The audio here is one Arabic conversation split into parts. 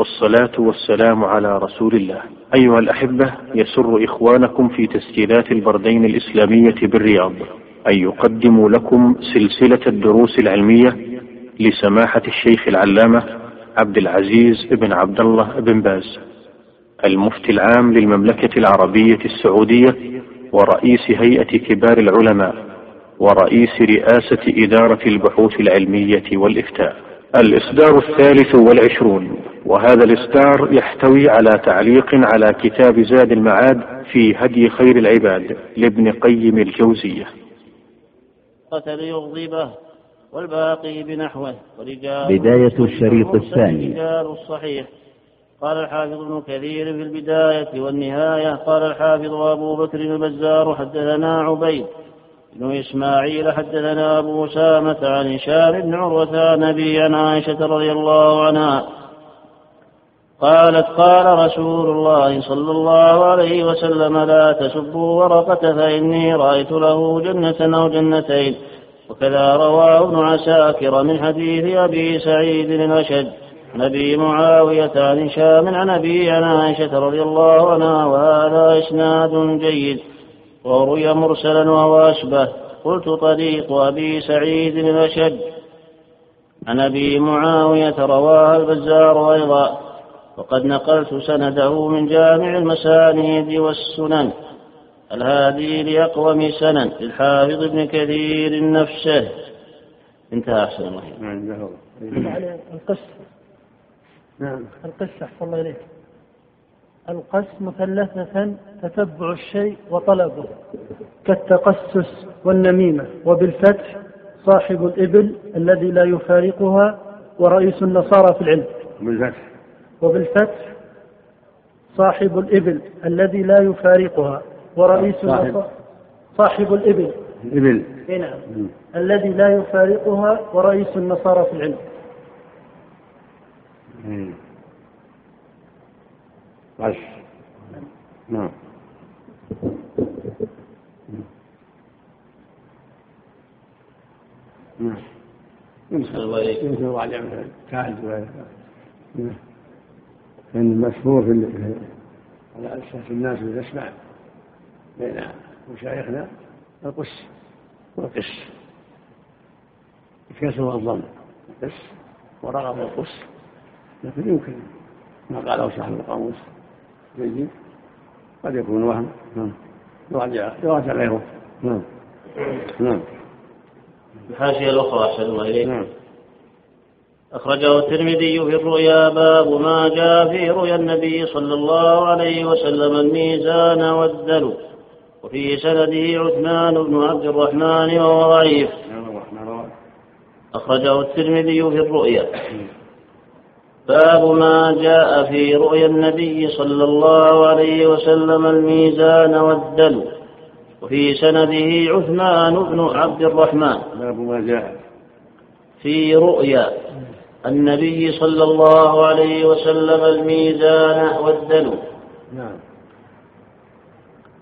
والصلاة والسلام على رسول الله. أيها الأحبة يسر إخوانكم في تسجيلات البردين الإسلامية بالرياض أن يقدموا لكم سلسلة الدروس العلمية لسماحة الشيخ العلامة عبد العزيز بن عبد الله بن باز المفتي العام للمملكة العربية السعودية ورئيس هيئة كبار العلماء ورئيس رئاسة إدارة البحوث العلمية والإفتاء. الإصدار الثالث والعشرون وهذا الإصدار يحتوي على تعليق على كتاب زاد المعاد في هدي خير العباد لابن قيم الجوزية. قتل يغضبه والباقي بنحوه ورجال بداية الشريط الثاني. رجال الصحيح. قال الحافظ ابن كثير في البداية والنهاية قال الحافظ أبو بكر البزار حدثنا عبيد بن إسماعيل حدثنا أبو أسامة عن هشام بن عروة عن عائشة رضي الله عنها قالت قال رسول الله صلى الله عليه وسلم لا تسبوا ورقة فإني رأيت له جنة أو جنتين. وكذا رواه ابن عساكر من حديث أبي سعيد الأشج عن أبي معاوية عن هشام عن أبي عائشة رضي الله عنها وهذا إسناد جيد. وروي مرسلا وهو أشبه. قلت طريق أبي سعيد الأشج عن أبي معاوية رواها البزار أيضا. وقد نقلت سنده من جامع المسانيد والسنن. الهادي لأقوم سنن. للحافظ ابن كثير نفسه. انتهى أحسن الله نعم القس نعم. القس أحسن الله إليك. القس مثلثة تتبع الشيء وطلبه كالتقسس والنميمة وبالفتح صاحب الإبل الذي لا يفارقها ورئيس النصارى في العلم. بالفتح وبالفتح صاحب الإبل الذي لا يفارقها ورئيس صاحب, النصارى. صاحب الإبل. إبل نعم. الذي لا يفارقها ورئيس النصارى في العلم. غش نعم. نعم. يمسك الله عليه كاهل المشهور في على ألسنة الناس اللي تسمع بين مشايخنا القس والقس. الكسر الظن. القس ورغب القس. لكن يمكن ما قاله صاحب القاموس. جيد قد يكون وهم. نعم. يراجع يراجع غيره. نعم. نعم. الحاشية الأخرى أحسن الله. إليك نعم. أخرجه الترمذي في الرؤيا باب ما جاء في رؤيا النبي صلى الله عليه وسلم الميزان والدلو وفي سنده عثمان بن عبد الرحمن وهو ضعيف. أخرجه الترمذي في الرؤيا. باب ما جاء في رؤيا النبي صلى الله عليه وسلم الميزان والدلو وفي سنده عثمان بن عبد الرحمن. باب ما جاء. في رؤيا النبي صلى الله عليه وسلم الميزان والدلو نعم.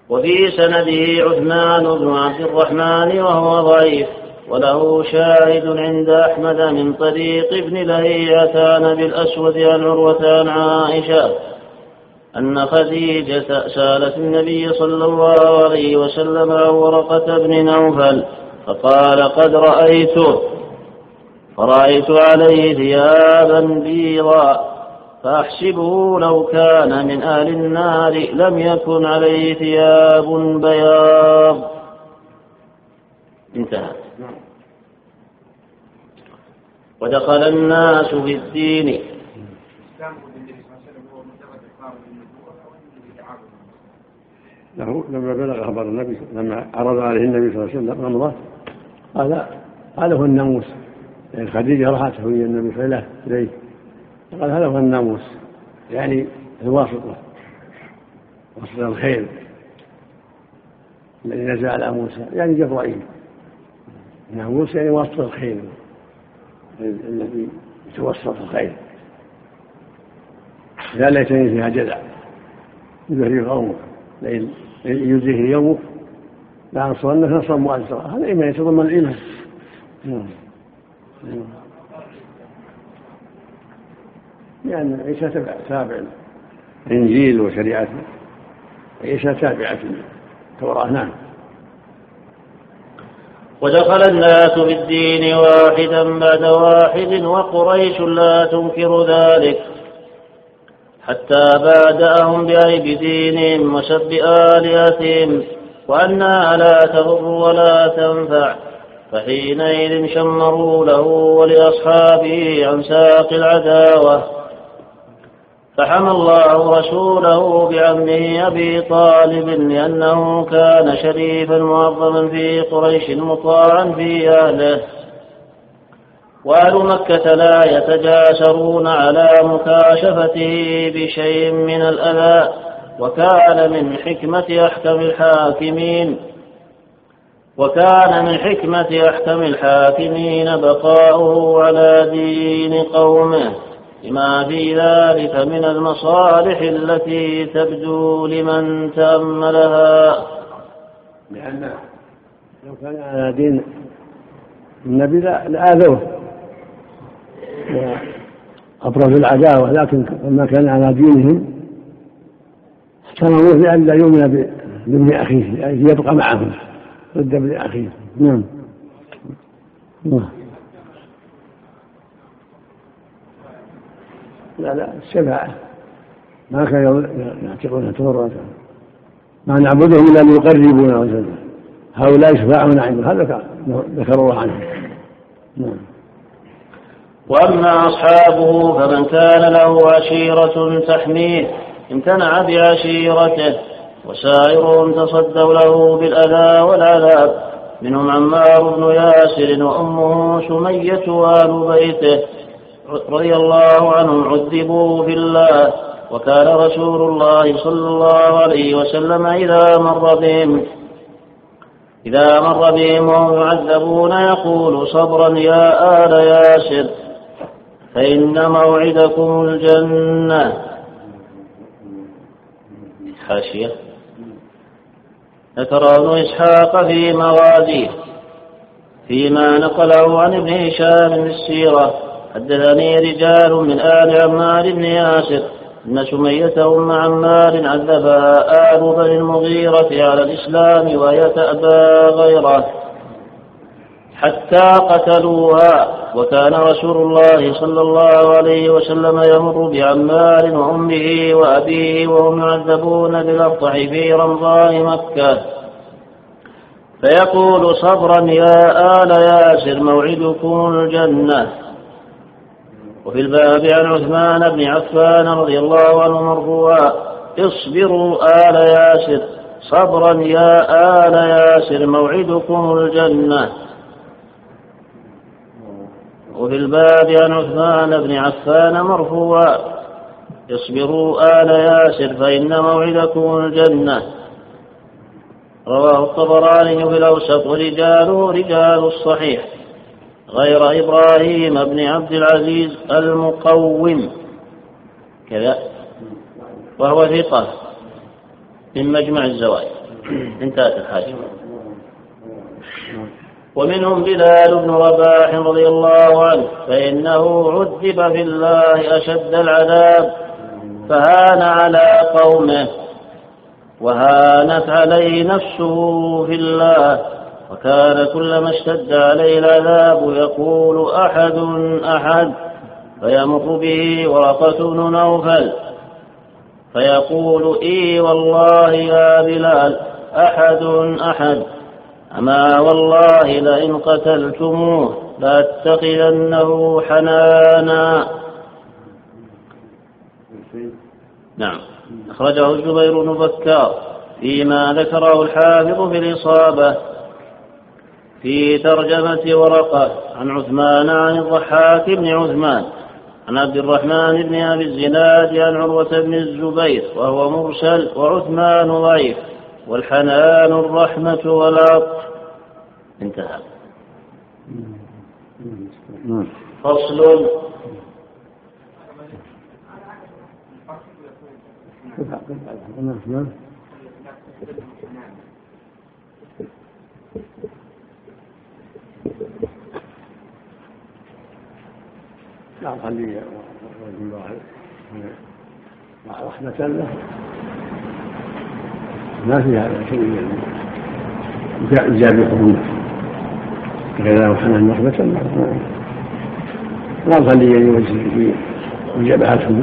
وفي سنده عثمان بن عبد الرحمن وهو ضعيف. وله شاهد عند أحمد من طريق ابن لهيعة عن أبي الأسود عن عروة عن عائشة أن خديجة سألت النبي صلى الله عليه وسلم عن ورقة بن نوفل فقال قد رأيته فرأيت عليه ثيابا بيضا فأحسبه لو كان من أهل النار لم يكن عليه ثياب بياض. انتهى. ودخل الناس في الدين. له لما بلغ خبر النبي لما عرض عليه النبي صلى الله عليه وسلم امره قال هذا هو الناموس. يعني خديجة راحته هي النبي صلى الله عليه إليه. قال هذا هو الناموس. يعني الواسطة وسط الخير. الذي نزل على موسى يعني جبرائيل. الناموس يعني واسطة الخير. الذي يتوسط الخير. لا ليتني فيها جدع يدري قومك لئن يجزيه يومك لأنصرنك نصرا مؤزرا. هذا إيمان يتضمن الإيمان. لأن عيسى تبع تابع الإنجيل وشريعة عيسى تابعة التوراة نعم. ودخل الناس بالدين واحدا بعد واحد وقريش لا تنكر ذلك. حتى بادأهم بعيب دينهم وسب آلهتهم وأنها لا تضر ولا تنفع. فحينئذ شمروا له ولأصحابه عن ساق العداوة. فحمى الله رسوله بعمه أبي طالب لأنه كان شريفا معظما في قريش مطاعا في أهله. وأهل مكة لا يتجاسرون على مكاشفته بشيء من الأذى وكان من حكمة أحكم الحاكمين وكان من حكمة أحكم الحاكمين بقاؤه على دين قومه. لما في ذلك من المصالح التي تبدو لمن تأملها. لأن لو كان على دين النبي لآذوه وأبرزوا العداوة لكن لما كان على دينهم احترموه لأن لا يؤمن بابن أخيه يعني يبقى معهم ضد ابن أخيه. نعم. نعم. لا لا الشفاعة ما كانوا يعتقون تورا ما نعبدهم إلا ليقربونا وجهنا. هؤلاء يشفعون عندهم. هذا ذكر الله عنهم. نعم. وأما أصحابه فمن كان له عشيرة تحميه امتنع بعشيرته وسائرهم تصدوا له بالأذى والعذاب. منهم عمار بن ياسر وأمه سمية وآل بيته. رضي الله عنهم عذبوا في الله وكان رسول الله صلى الله عليه وسلم إذا مر بهم إذا مر بهم وهم يعذبون يقول صبرا يا آل ياسر فإن موعدكم الجنة. حاشية. ذكر ابن إسحاق في موازيه فيما نقله عن ابن هشام السيرة. حدثني رجال من آل عمار بن ياسر أن سمية أم عمار عذبها آل بني المغيرة على الإسلام وهي تأبى غيره. حتى قتلوها. وكان رسول الله صلى الله عليه وسلم يمر بعمار وأمه وأبيه وهم يعذبون بالأفطح في رمضان مكة. فيقول صبرا يا آل ياسر موعدكم الجنة. وفي الباب عن عثمان بن عفان رضي الله عنه مرفوعا اصبروا آل ياسر صبرا يا آل ياسر موعدكم الجنة. وفي الباب عن عثمان بن عفان مرفوعا اصبروا آل ياسر فإن موعدكم الجنة. رواه الطبراني في الأوسط ورجاله رجال الصحيح. غير إبراهيم بن عبد العزيز المقوم. كذا. وهو ثقة من مجمع الزواج انتهت الحاجة. ومنهم بلال بن رباح رضي الله عنه فإنه عذب في الله أشد العذاب فهان على قومه وهانت عليه نفسه في الله. وكان كلما اشتد عليه العذاب يقول أحد أحد فيمر به ورقة بن نوفل فيقول إي والله يا بلال أحد أحد أما والله لئن قتلتموه لأتخذنه حنانا. نعم. أخرجه الزبير بن بكار فيما ذكره الحافظ في الإصابة. في ترجمة ورقة عن عثمان عن الضحاك بن عثمان عن عبد الرحمن بن أبي الزناد عن عروة بن الزبير وهو مرسل وعثمان ضعيف والحنان الرحمة والعطف. انتهى. فصل. نعم خليه رجل واحد رحمة له. ما في هذا شيء يجابههم غير وحنا رحمة ما ظني يوجه في مجابهتهم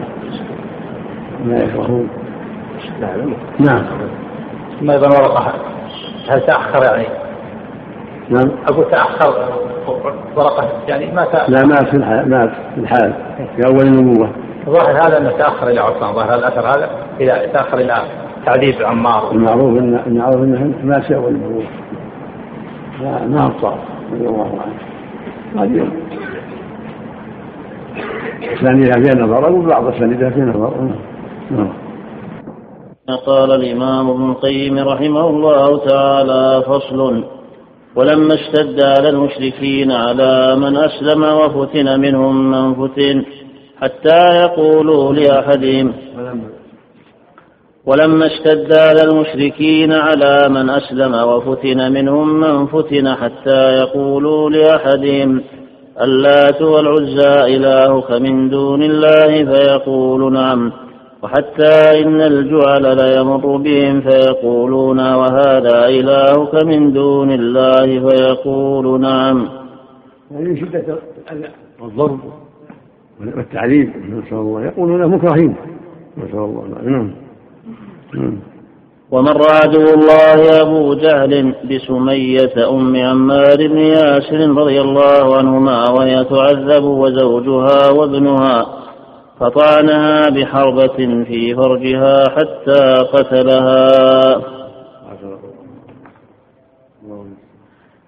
ما يكرهون نعم. ثم أيضا ورقه هل تأخر يعني؟ نعم. أقول تاخر ورقة. يعني ما تأخر. لا مات في الحال مات في الحال. في أول النبوة. الظاهر هذا أنه تأخر إلى عثمان ظاهر هذا الأثر هذا إلى تأخر إلى تعذيب عمار. المعروف ان المعروف إنه مات في أول النبوة. ما ابطا رضي الله عنه. هذه ثانيها فيها نظر. وبعض اسانيدها فيها نظر. نعم. قال الإمام ابن القيم رحمه الله تعالى فصل. ولما اشتد على المشركين على من أسلم وفتن منهم من فتن حتى يقولوا لأحدهم ولما اشتد على المشركين على من أسلم وفتن منهم من فتن حتى يقولوا لأحدهم اللات والعزى إلهك من دون الله فيقول نعم وحتى إن الجعل ليمر بهم فيقولون وهذا إلهك من دون الله فيقول نعم. يعني شدة الضرب والتعذيب نسأل الله. يقولون مكرهين. نسأل الله. نعم. ومر عدو الله أبو جهل بسمية أم عمار بن ياسر رضي الله عنهما وهي تعذب وزوجها وابنها. فطعنها بحربة في فرجها حتى قتلها.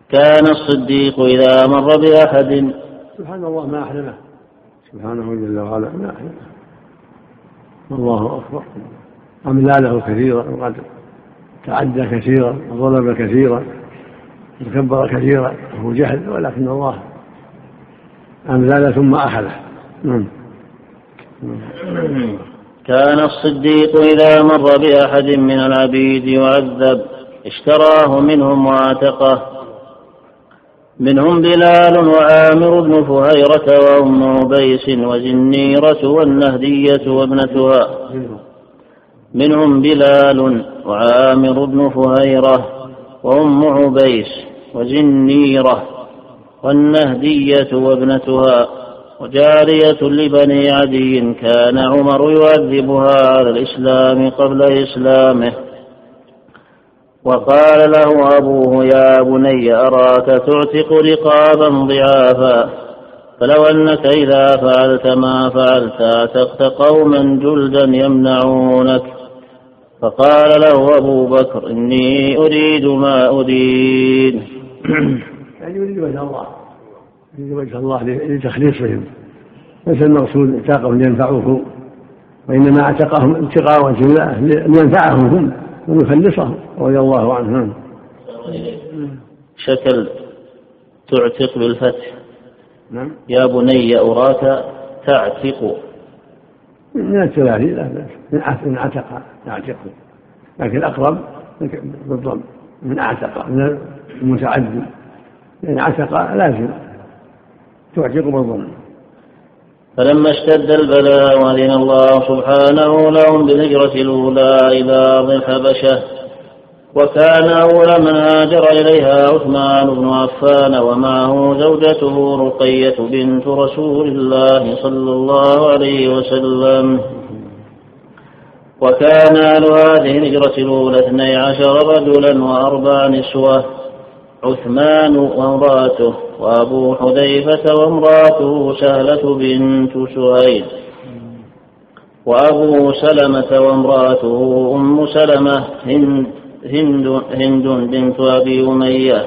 كان الصديق إذا مر بأحد. سبحان الله ما أحلمه سبحانه جل وعلا ما أحلمه الله أكبر. أملاله كثيرا وقد تعدى كثيرا وظلم كثيرا وكبر كثيرا وهو جهل ولكن الله أملال ثم أخذه. نعم. كان الصديق إذا مر بأحد من العبيد يعذب اشتراه منهم وعتقه منهم بلال وعامر بن فهيرة وأم عبيس وزنيرة والنهدية وابنتها. منهم بلال وعامر بن فهيرة وأم عبيس وزنيرة والنهدية وابنتها. وجارية لبني عدي كان عمر يعذبها على الإسلام قبل إسلامه. وقال له أبوه يا بني أراك تعتق رقابا ضعافا؟ فلو أنك إذا فعلت ما فعلت أعتقت قوما جلدا يمنعونك. فقال له أبو بكر إني أريد ما أريد. يعني يريد وجه الله. وجه الله لتخليصهم. ليس المقصود اعتاقهم لينفعوه وإنما اعتقهم ابتغاء وجه الله لينفعهم هم ويخلصهم رضي الله عنهم. شكل تعتق بالفتح. نعم. يا بني أراك تعتق. من الثلاثي لا بأس. من عتق يعتق لكن الأقرب بالضم. من أعتق من المتعدي. يعني عتق لازم. تعتق بالضم فلما اشتد البلاء وأذن الله سبحانه لهم بالهجرة الأولى إلى أرض الحبشة وكان أول من هاجر إليها عثمان بن عفان ومعه زوجته رقية بنت رسول الله صلى الله عليه وسلم. وكان أهل هذه الهجرة الأولى اثني عشر رجلا وأربع نسوة عثمان وامرأته. وأبو حذيفة وامرأته سهلة بنت سهيل وأبو سلمة وامرأته أم سلمة هند, هند, هند بنت أبي أمية.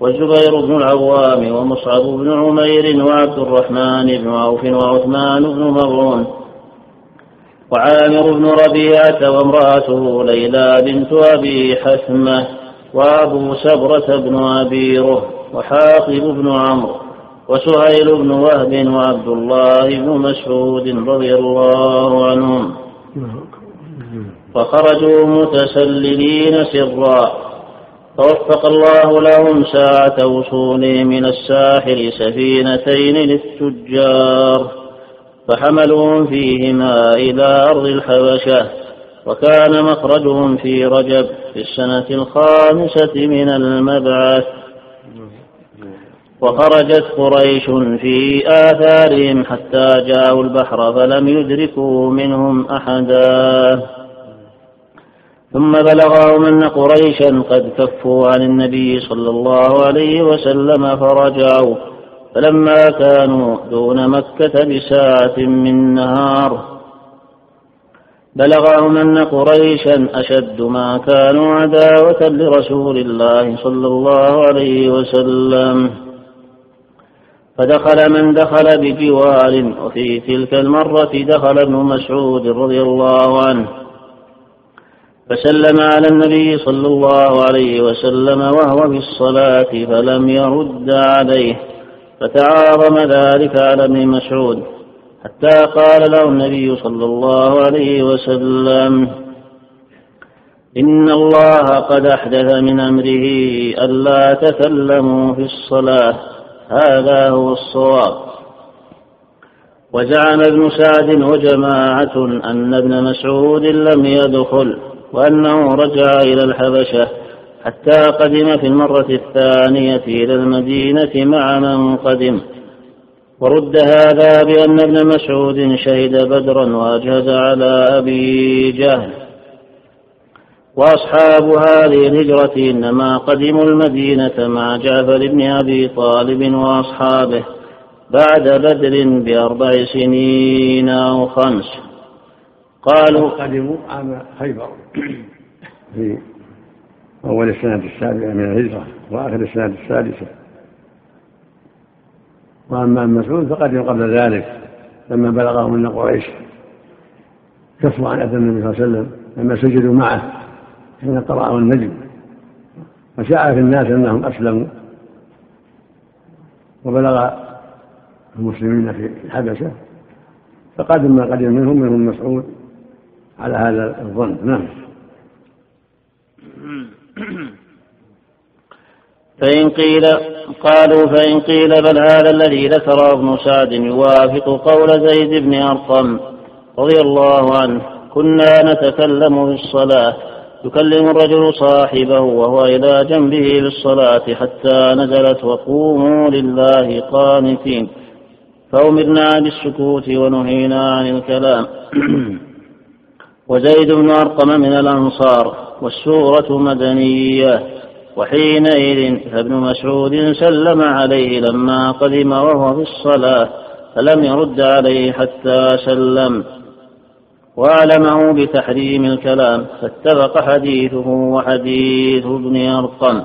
والزبير بن العوام ومصعب بن عمير وعبد الرحمن بن عوف وعثمان بن مظعون وعامر بن ربيعة وامرأته ليلى بنت أبي حثمة. وأبو سبرة بن أبيره وحاطب بن عمرو وسهيل بن وهب وعبد الله بن مسعود رضي الله عنهم. فخرجوا متسللين سرا. فوفق الله لهم ساعة وصولهم من الساحل سفينتين للتجار. فحملوهم فيهما إلى أرض الحبشة. وكان مخرجهم في رجب في السنة الخامسة من المبعث. وخرجت قريش في آثارهم حتى جاءوا البحر فلم يدركوا منهم أحدا. ثم بلغهم أن قريشا قد كفوا عن النبي صلى الله عليه وسلم فرجعوا فلما كانوا دون مكة بساعة من نهار بلغهم أن قريشا أشد ما كانوا عداوة لرسول الله صلى الله عليه وسلم. فدخل من دخل بجوار وفي تلك المرة دخل ابن مسعود رضي الله عنه. فسلم على النبي صلى الله عليه وسلم وهو في الصلاة فلم يرد عليه. فتعاظم ذلك على ابن مسعود حتى قال له النبي صلى الله عليه وسلم إن الله قد أحدث من أمره ألا تكلموا في الصلاة. هذا هو الصواب. وزعم ابن سعد وجماعة أن ابن مسعود لم يدخل وأنه رجع إلى الحبشة حتى قدم في المرة الثانية إلى المدينة مع من قدم. ورد هذا بأن ابن مسعود شهد بدرا وأجهز على أبي جهل. وأصحاب هذه الهجرة إنما قدموا المدينة مع جعفر بن أبي طالب وأصحابه بعد بدر بأربع سنين أو خمس. قالوا قدموا عام خيبر في أول السنة السابعة من الهجرة وآخر السنة السادسة. وأما مسعود فقدم قبل ذلك لما بلغهم أن قريش كفوا عن أذى النبي صلى الله عليه وسلم لما سجدوا معه. حين قرأوا النجم وشاع في الناس أنهم أسلموا. وبلغ المسلمين في الحبشة. فقدم ما قدم منهم منهم مسعود. على هذا الظن. نعم. فإن قيل قالوا فإن قيل بل هذا الذي ذكره ابن سعد يوافق قول زيد بن أرقم رضي الله عنه كنا نتكلم في الصلاة. يكلم الرجل صاحبه وهو إلى جنبه للصلاة حتى نزلت وقوموا لله قانتين فأمرنا بالسكوت ونهينا عن الكلام. وزيد بن أرقم من الأنصار والسورة مدنية. وحينئذ فابن مسعود سلم عليه لما قدم وهو في الصلاة فلم يرد عليه حتى سلم. وأعلمه بتحريم الكلام فاتفق حديثه وحديث ابن أرقم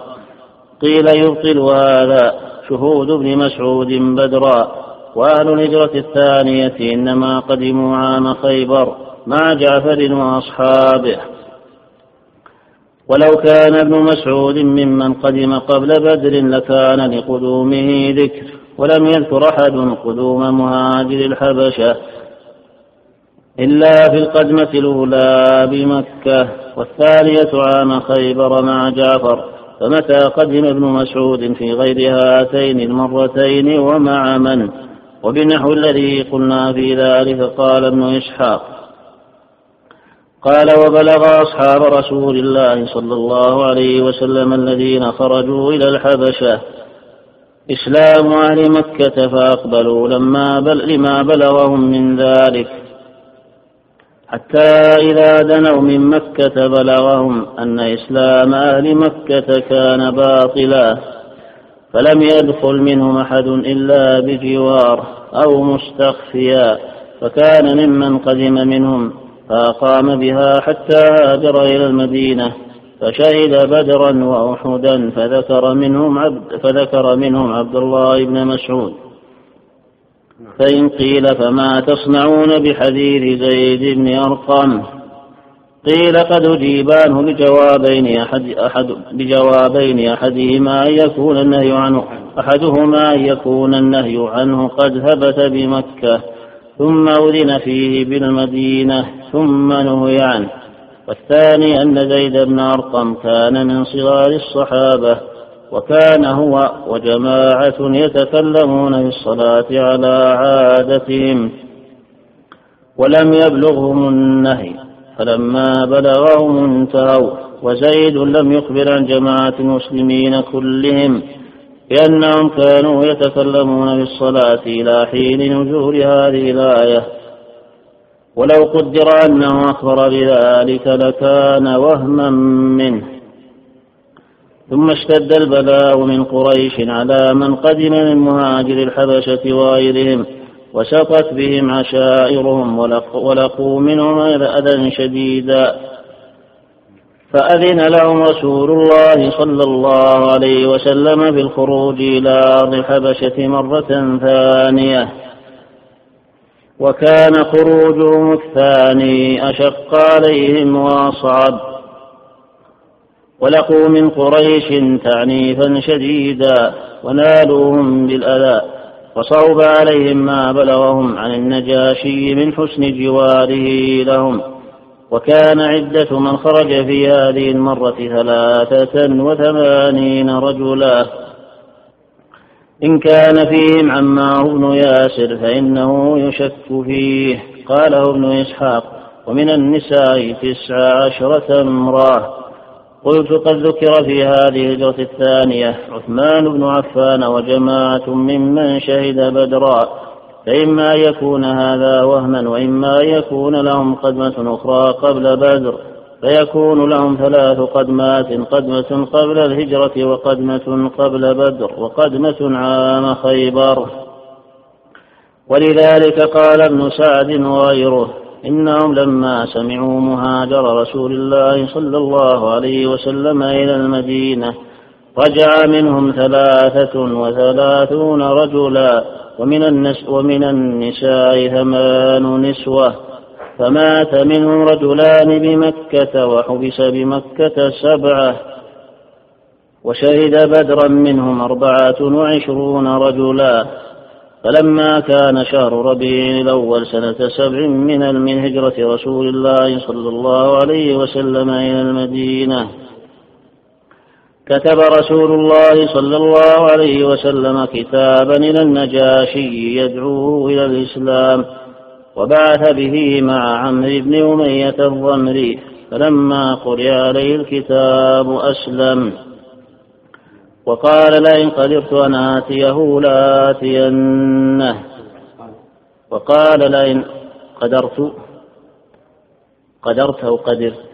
قيل يبطل هذا شهود ابن مسعود بدرا وأهل الهجرة الثانية إنما قدموا عام خيبر مع جعفر وأصحابه ولو كان ابن مسعود ممن قدم قبل بدر لكان لقدومه ذكر ولم يذكر أحد قدوم مهاجر الحبشة إلا في القدمة الأولى بمكة والثانية عام خيبر مع جعفر فمتى قدم ابن مسعود في غير هاتين المرتين ومع من؟ وبنحو الذي قلنا في ذلك قال ابن إسحاق. قال وبلغ أصحاب رسول الله صلى الله عليه وسلم الذين خرجوا إلى الحبشة إسلام أهل مكة فأقبلوا لما بل لما بلغهم من ذلك. حتى إذا دنوا من مكة بلغهم أن إسلام أهل مكة كان باطلا فلم يدخل منهم أحد إلا بجوار أو مستخفيا فكان ممن قدم منهم فأقام بها حتى هاجر إلى المدينة فشهد بدرا وأحدا فذكر منهم عبد فذكر منهم عبد الله بن مسعود. فإن قيل فما تصنعون بحديث زيد بن أرقم؟ قيل قد أجيب عنه بجوابين أحد, أحد بجوابين أحدهما أن يكون النهي عنه أحدهما أن يكون النهي عنه قد ثبت بمكة ثم أذن فيه بالمدينة ثم نهي عنه. والثاني أن زيد بن أرقم كان من صغار الصحابة. وكان هو وجماعة يتكلمون في الصلاة على عادتهم ولم يبلغهم النهي فلما بلغهم انتهوا وزيد لم يخبر عن جماعة المسلمين كلهم لأنهم كانوا يتكلمون بالصلاة إلى حين نزول هذه الآية. ولو قدر أنه أخبر بذلك لكان وهما منه. ثم اشتد البلاء من قريش على من قدم من مهاجر الحبشة وغيرهم وسقت بهم عشائرهم ولقوا منهم أذى شديدا فأذن لهم رسول الله صلى الله عليه وسلم بالخروج إلى أرض الحبشة مرة ثانية. وكان خروجهم الثاني أشق عليهم وأصعب. ولقوا من قريش تعنيفا شديدا ونالوهم بالأذى وصوب عليهم ما بلغهم عن النجاشي من حسن جواره لهم. وكان عدة من خرج في هذه المرة ثلاثة وثمانين رجلا. إن كان فيهم عمار بن ياسر فإنه يشك فيه. قاله ابن إسحاق ومن النساء تسع عشرة امرأة. قلت قد ذكر في هذه الهجرة الثانية عثمان بن عفان وجماعة ممن شهد بدرا فإما يكون هذا وهما وإما يكون لهم قدمة أخرى قبل بدر فيكون لهم ثلاث قدمات قدمة قبل الهجرة وقدمة قبل بدر وقدمة عام خيبر. ولذلك قال ابن سعد وغيره إنهم لما سمعوا مهاجر رسول الله صلى الله عليه وسلم إلى المدينة رجع منهم ثلاثة وثلاثون رجلا ومن, النس ومن النساء ثمان نسوة. فمات منهم رجلان بمكة وحبس بمكة سبعة. وشهد بدرا منهم أربعة وعشرون رجلا. فلما كان شهر ربيع الأول سنة سبع من من هجرة رسول الله صلى الله عليه وسلم إلى المدينة. كتب رسول الله صلى الله عليه وسلم كتابا إلى النجاشي يدعوه إلى الإسلام وبعث به مع عمرو بن أمية الضمري فلما قرئ عليه الكتاب أسلم. وقال لئن قدرت أن آتيه لآتينه وقال لئن قدرت قدرت أو قدرت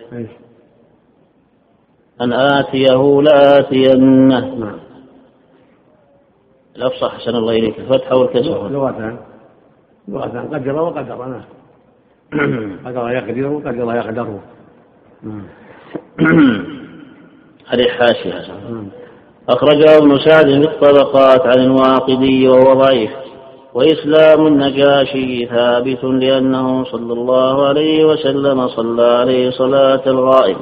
أن آتيه لآتينه نعم الأفصح حسن الله إليك. الفتح والكسر. لغتان لغتان قدر وقدر. نعم. قدر يقدر وقدر يقدر. هذه حاشية. أخرجه ابن سعد في الطبقات عن الواقدي وهو ضعيف وإسلام النجاشي ثابت لأنه صلى الله عليه وسلم صلى عليه صلاة الغائب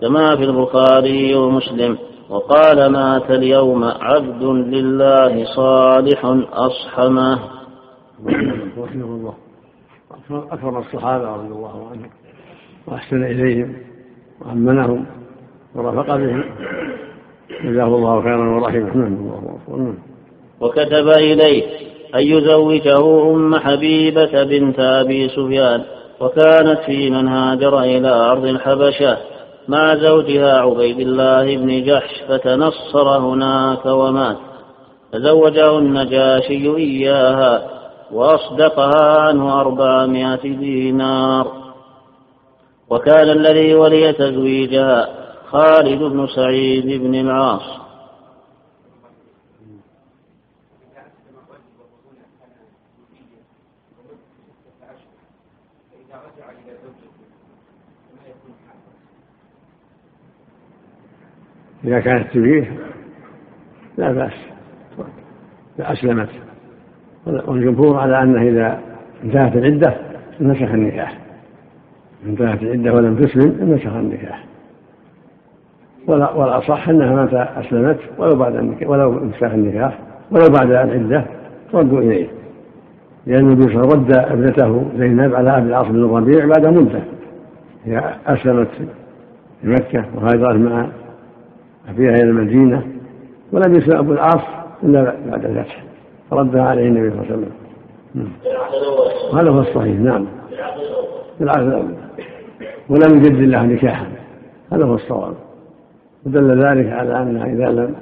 كما في البخاري ومسلم وقال مات اليوم عبد لله صالح أصحمه. رحمه الله. أكرم الصحابة رضي الله عنهم وأحسن إليهم وأمنهم ورفق بهم. جزاه الله خيرا ورحمة. الله وكتب إليه أن يزوجه أم حبيبة بنت أبي سفيان وكانت في من هاجر إلى أرض الحبشة مع زوجها عبيد الله بن جحش فتنصر هناك ومات. فزوجه النجاشي إياها وأصدقها عنه أربعمائة دينار. وكان الذي ولي تزويجها خالد بن سعيد بن العاص إذا كانت تبيه لا بأس. أسلمت. والجمهور على أنه إذا انتهت العدة نسخ النكاح. انتهت العدة ولم تسلم نسخ النكاح. والأصح أنها متى أسلمت ولو بعد ولو انتهى النكاح ولو بعد العدة ردوا إليه. لأن النبي صلى الله عليه وسلم رد ابنته زينب على أبي العاص بن الربيع بعد مدة. هي أسلمت في مكة وهاجرت مع أبيها إلى المدينة ولم يسلم أبو العاص إلا بعد الفتح. فردها عليه النبي صلى الله عليه وسلم. هذا هو الصحيح. نعم. بالعكس ولم يجد الله نكاحا. هذا هو الصواب. ودل ذلك على أنها إذا لم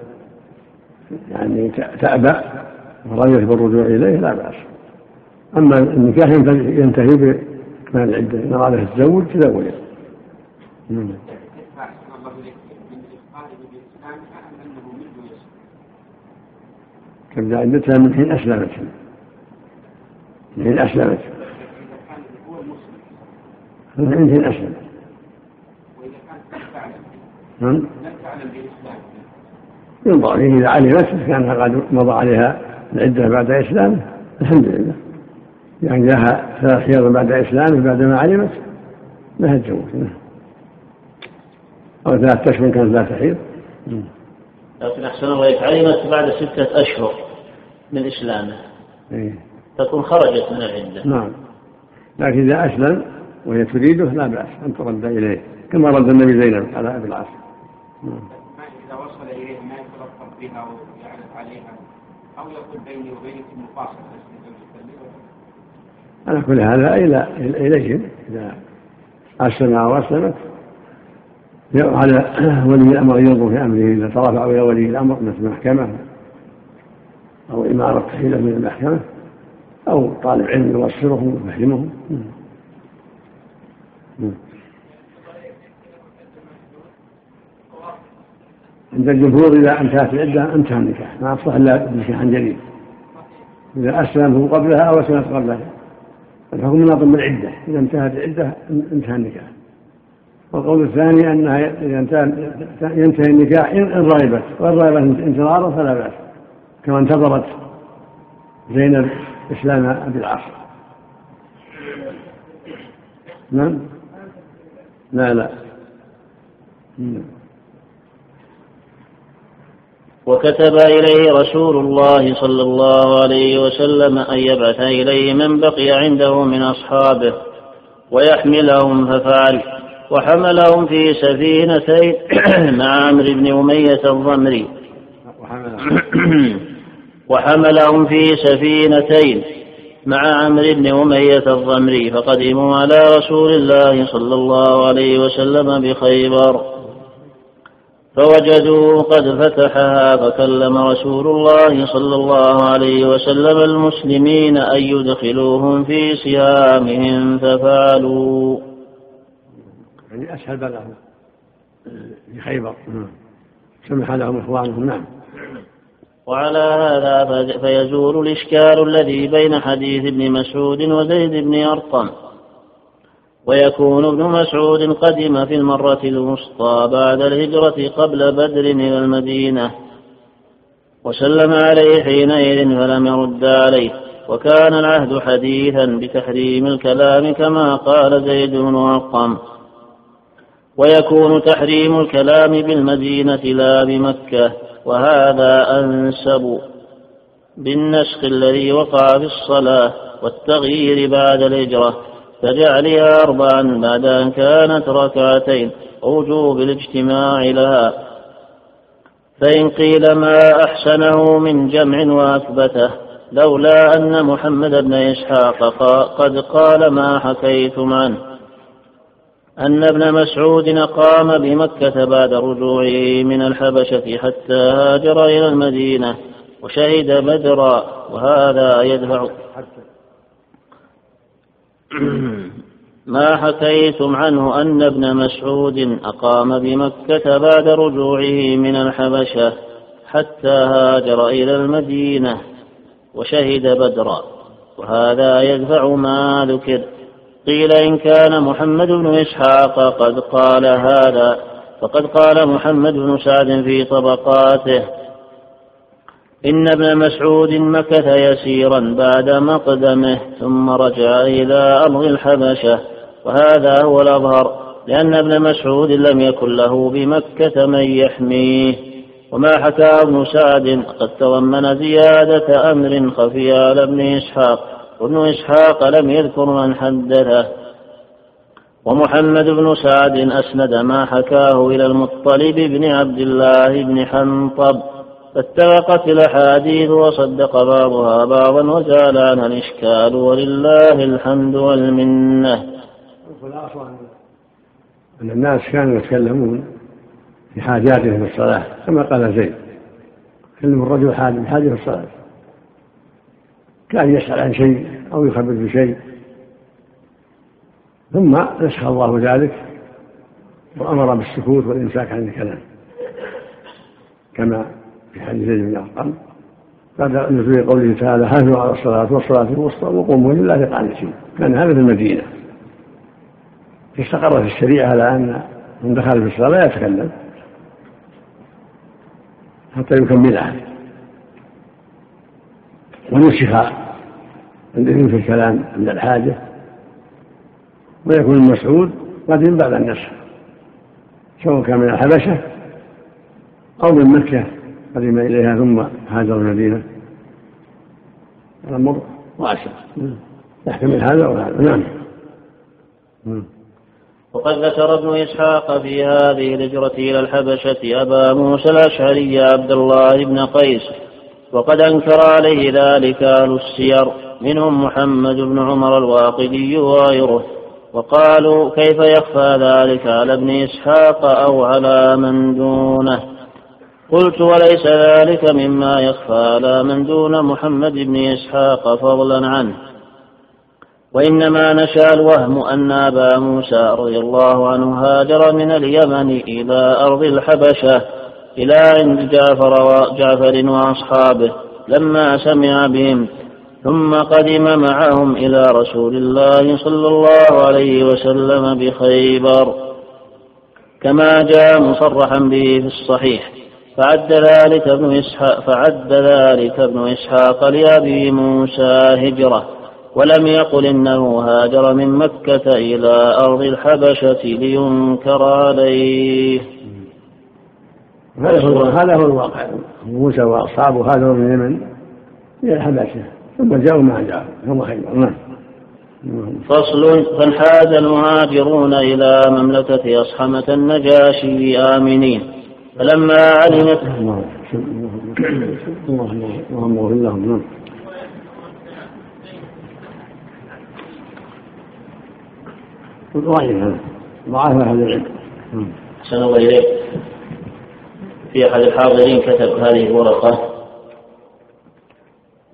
يعني تأبى ورغبت بالرجوع إليه لا بأس. أما النكاح ينتهي بإكمال العدة. إن أراد تتزوج تزوج. نعم. تبدأ عدتها من حين أسلمت. من حين أسلمت. من حين أسلمت. نعم. ينظر فيه إذا علمت كانها قد مضى عليها العدة بعد إسلامه. الحمد لله. يعني لها ثلاث حيض بعد إسلامه بعدما علمت لها تزوج أو ثلاثة أشهر كانت لا تحيض لكن أحسن الله علمت بعد ستة أشهر من إسلامه إيه؟ تكون خرجت من العدة. نعم. لكن إذا أسلم وهي تريده لا بأس أن ترد إليه كما رد النبي زينب على أبي العاص. نعم. إذا وصل إليه ما يتلطف بها ويعرف عليها أو يقول بيني وبينك مفاصلة على كل هذا إلى إليهم إذا أسلم أو أسلمت على ولي الأمر أن ينظر في أمره. إذا ترافعوا إلى ولي الأمر مثل المحكمة أو إمارة حيلة من المحكمة أو طالب علم يبصرهم ويفهمهم. عند الجمهور إذا انتهت العدة انتهى النكاح ما أصلح إلا بنكاح جديد. إذا أسلمه قبلها أو أسلمت قبلها. الحكم من العدة إذا انتهت العدة انتهى النكاح. والقول الثاني أنها إذا ينتهي النكاح إن رغبت. وإن رغبت انتظاره فلا بأس. كما انتظرت زينب إسلام أبي العاص. نعم؟ لا لا. وكتب إليه رسول الله صلى الله عليه وسلم أن يبعث إليه من بقي عنده من أصحابه ويحملهم ففعل وحملهم في سفينتين مع عمرو بن أمية الضمري. وحملهم في سفينتين مع عمرو بن أمية الضمري فقدموا على رسول الله صلى الله عليه وسلم بخيبر. فوجدوا قد فتحها فكلم رسول الله صلى الله عليه وسلم المسلمين أن يدخلوهم في سهامهم ففعلوا. يعني أسهل لهم. في خيبر. سمح لهم إخوانهم. نعم. وعلى هذا فيزول الإشكال الذي بين حديث ابن مسعود وزيد بن أرقم. ويكون ابن مسعود قدم في المرة الوسطى بعد الهجرة قبل بدر إلى المدينة. وسلم عليه حينئذ فلم يرد عليه. وكان العهد حديثا بتحريم الكلام كما قال زيد بن أرقم. ويكون تحريم الكلام بالمدينة لا بمكة. وهذا أنسب بالنسخ الذي وقع في الصلاة والتغيير بعد الهجرة. فجعلها أربعا بعد أن كانت ركعتين. وجوب الاجتماع لها. فإن قيل ما أحسنه من جمع وأثبته لولا أن محمد بن إسحاق قد قال ما حكيتم عنه. أن ابن مسعود قام بمكة بعد رجوعه من الحبشة حتى هاجر إلى المدينة وشهد بدرا وهذا يدفع ما حكيتم عنه أن ابن مسعود أقام بمكة بعد رجوعه من الحبشة حتى هاجر إلى المدينة وشهد بدرا. وهذا يدفع ما ذكر قيل إن كان محمد بن إسحاق قد قال هذا. فقد قال محمد بن سعد في طبقاته. إن ابن مسعود مكث يسيرا بعد مقدمه ثم رجع إلى أرض الحبشة وهذا هو الأظهر لأن ابن مسعود لم يكن له بمكة من يحميه. وما حكى ابن سعد قد تضمن زيادة أمر خفي على ابن إسحاق وابن إسحاق لم يذكر من حدثه. ومحمد بن سعد أسند ما حكاه إلى المطلب بن عبد الله بن حنطب فاتفقت الأحاديث وصدق بعضها بعضا وزال عنها الإشكال ولله الحمد والمنة. أن الناس كانوا يتكلمون في حاجاتهم في الصلاة كما قال زيد. كلم الرجل حاجة بحاجة في الصلاة. كان يسأل عن شيء أو يخبر بشيء ثم نسخ الله ذلك وأمر بالسكوت والإمساك عن الكلام. كما في حديث زيد بن أرقم بعد نزول قوله تعالى حافظوا على الصلاة والصلاة الوسطى وقوموا لله قانتين. كان هذا في المدينة. استقرت الشريعة على أن من دخل في الصلاة لا يتكلم. حتى يكملها. ونسخ الإذن في الكلام عند الحاجة. ويكون المسعود قدم بعد النسخ سواء كان من الحبشة أو من مكة. قدم إليها ثم هاجر المدينة. الأمر واسع. يحتمل هذا وهذا. نعم. وقد ذكر ابن إسحاق في هذه الهجرة إلى الحبشة أبا موسى الأشعري عبد الله بن قيس وقد أنكر عليه ذلك أهل السير. منهم محمد بن عمر الواقدي وغيره. وقالوا كيف يخفى ذلك على ابن إسحاق أو على من دونه؟ قلت وليس ذلك مما يخفى. على من دون محمد بن إسحاق فضلا عنه. وإنما نشأ الوهم أن أبا موسى رضي الله عنه هاجر من اليمن إلى أرض الحبشة إلى عند جعفر جعفر وأصحابه لما سمع بهم. ثم قدم معهم إلى رسول الله صلى الله عليه وسلم بخيبر. كما جاء مصرحا به في الصحيح. فعد ذلك ابن إسحاق فعد ذلك ابن إسحاق لأبي موسى هجرة ولم يقل إنه هاجر من مكة إلى أرض الحبشة لينكر عليه. هذا هو هذا هو الواقع. موسى وأصحابه هاجروا من اليمن إلى الحبشة ثم جاءوا ما جاءوا. ثم خيبر نعم. فصل. فانحاز المهاجرون إلى مملكة أصحمة النجاشي آمنين. فلما علمت اللهم اغفر لهم نعم ضعيف هذا ضعف أهل العلم أحسن الله إليك. في أحد الحاضرين كتب هذه الورقة.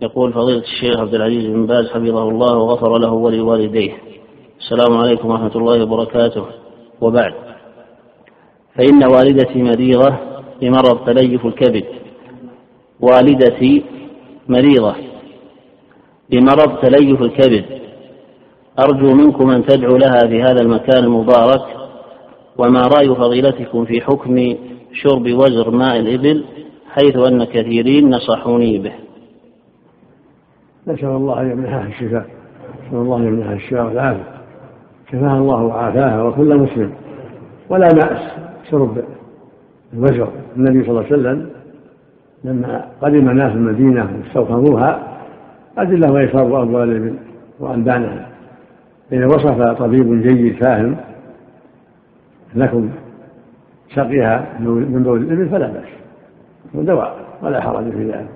يقول فضيلة الشيخ عبد العزيز بن باز حفظه الله وغفر له ولوالديه. السلام عليكم ورحمة الله وبركاته. وبعد. فإن والدتي مريضة بمرض تليف الكبد. والدتي مريضة بمرض تليف الكبد. أرجو منكم أن تدعوا لها في هذا المكان المبارك وما رأي فضيلتكم في حكم شرب وزر ماء الإبل حيث أن كثيرين نصحوني به. نسأل الله أن يمنحها الشفاء. نسأل الله أن يمنحها الشفاء والعافية. شفاها الله وعافاها وكل مسلم. ولا بأس. شرب الوزر النبي صلى الله عليه وسلم لما قدم ناس المدينة واستوخموها أذن له يشرب أبوال الإبل وألبانها إذا وصف طبيب جيد فاهم لكم سقيها من بول الإبل فلا بأس. دواء ولا حرج في ذلك.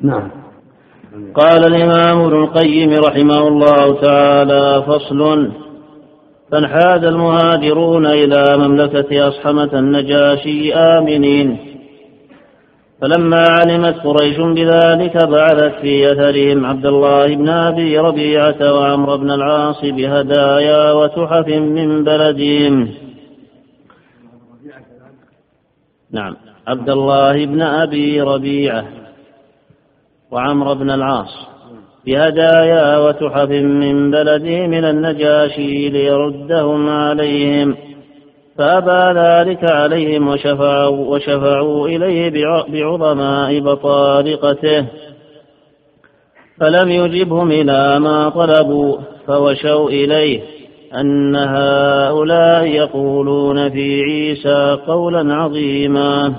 نعم. قال الإمام ابن القيم رحمه الله تعالى فصل فانحاز المهاجرون إلى مملكة أصحمة النجاشي آمنين. فلما علمت قريش بذلك بعثت في أثرهم عبد الله بن أبي ربيعة وعمرو بن العاص بهدايا وتحف من بلدهم. نعم عبد الله بن أبي ربيعة وعمرو بن العاص. بهدايا وتحف من بلده من النجاشي ليردهم عليهم. فأبى ذلك عليهم وشفعوا, وشفعوا إليه بعظماء بطارقته. فلم يجبهم إلى ما طلبوا فوشوا إليه أن هؤلاء يقولون في عيسى قولا عظيما.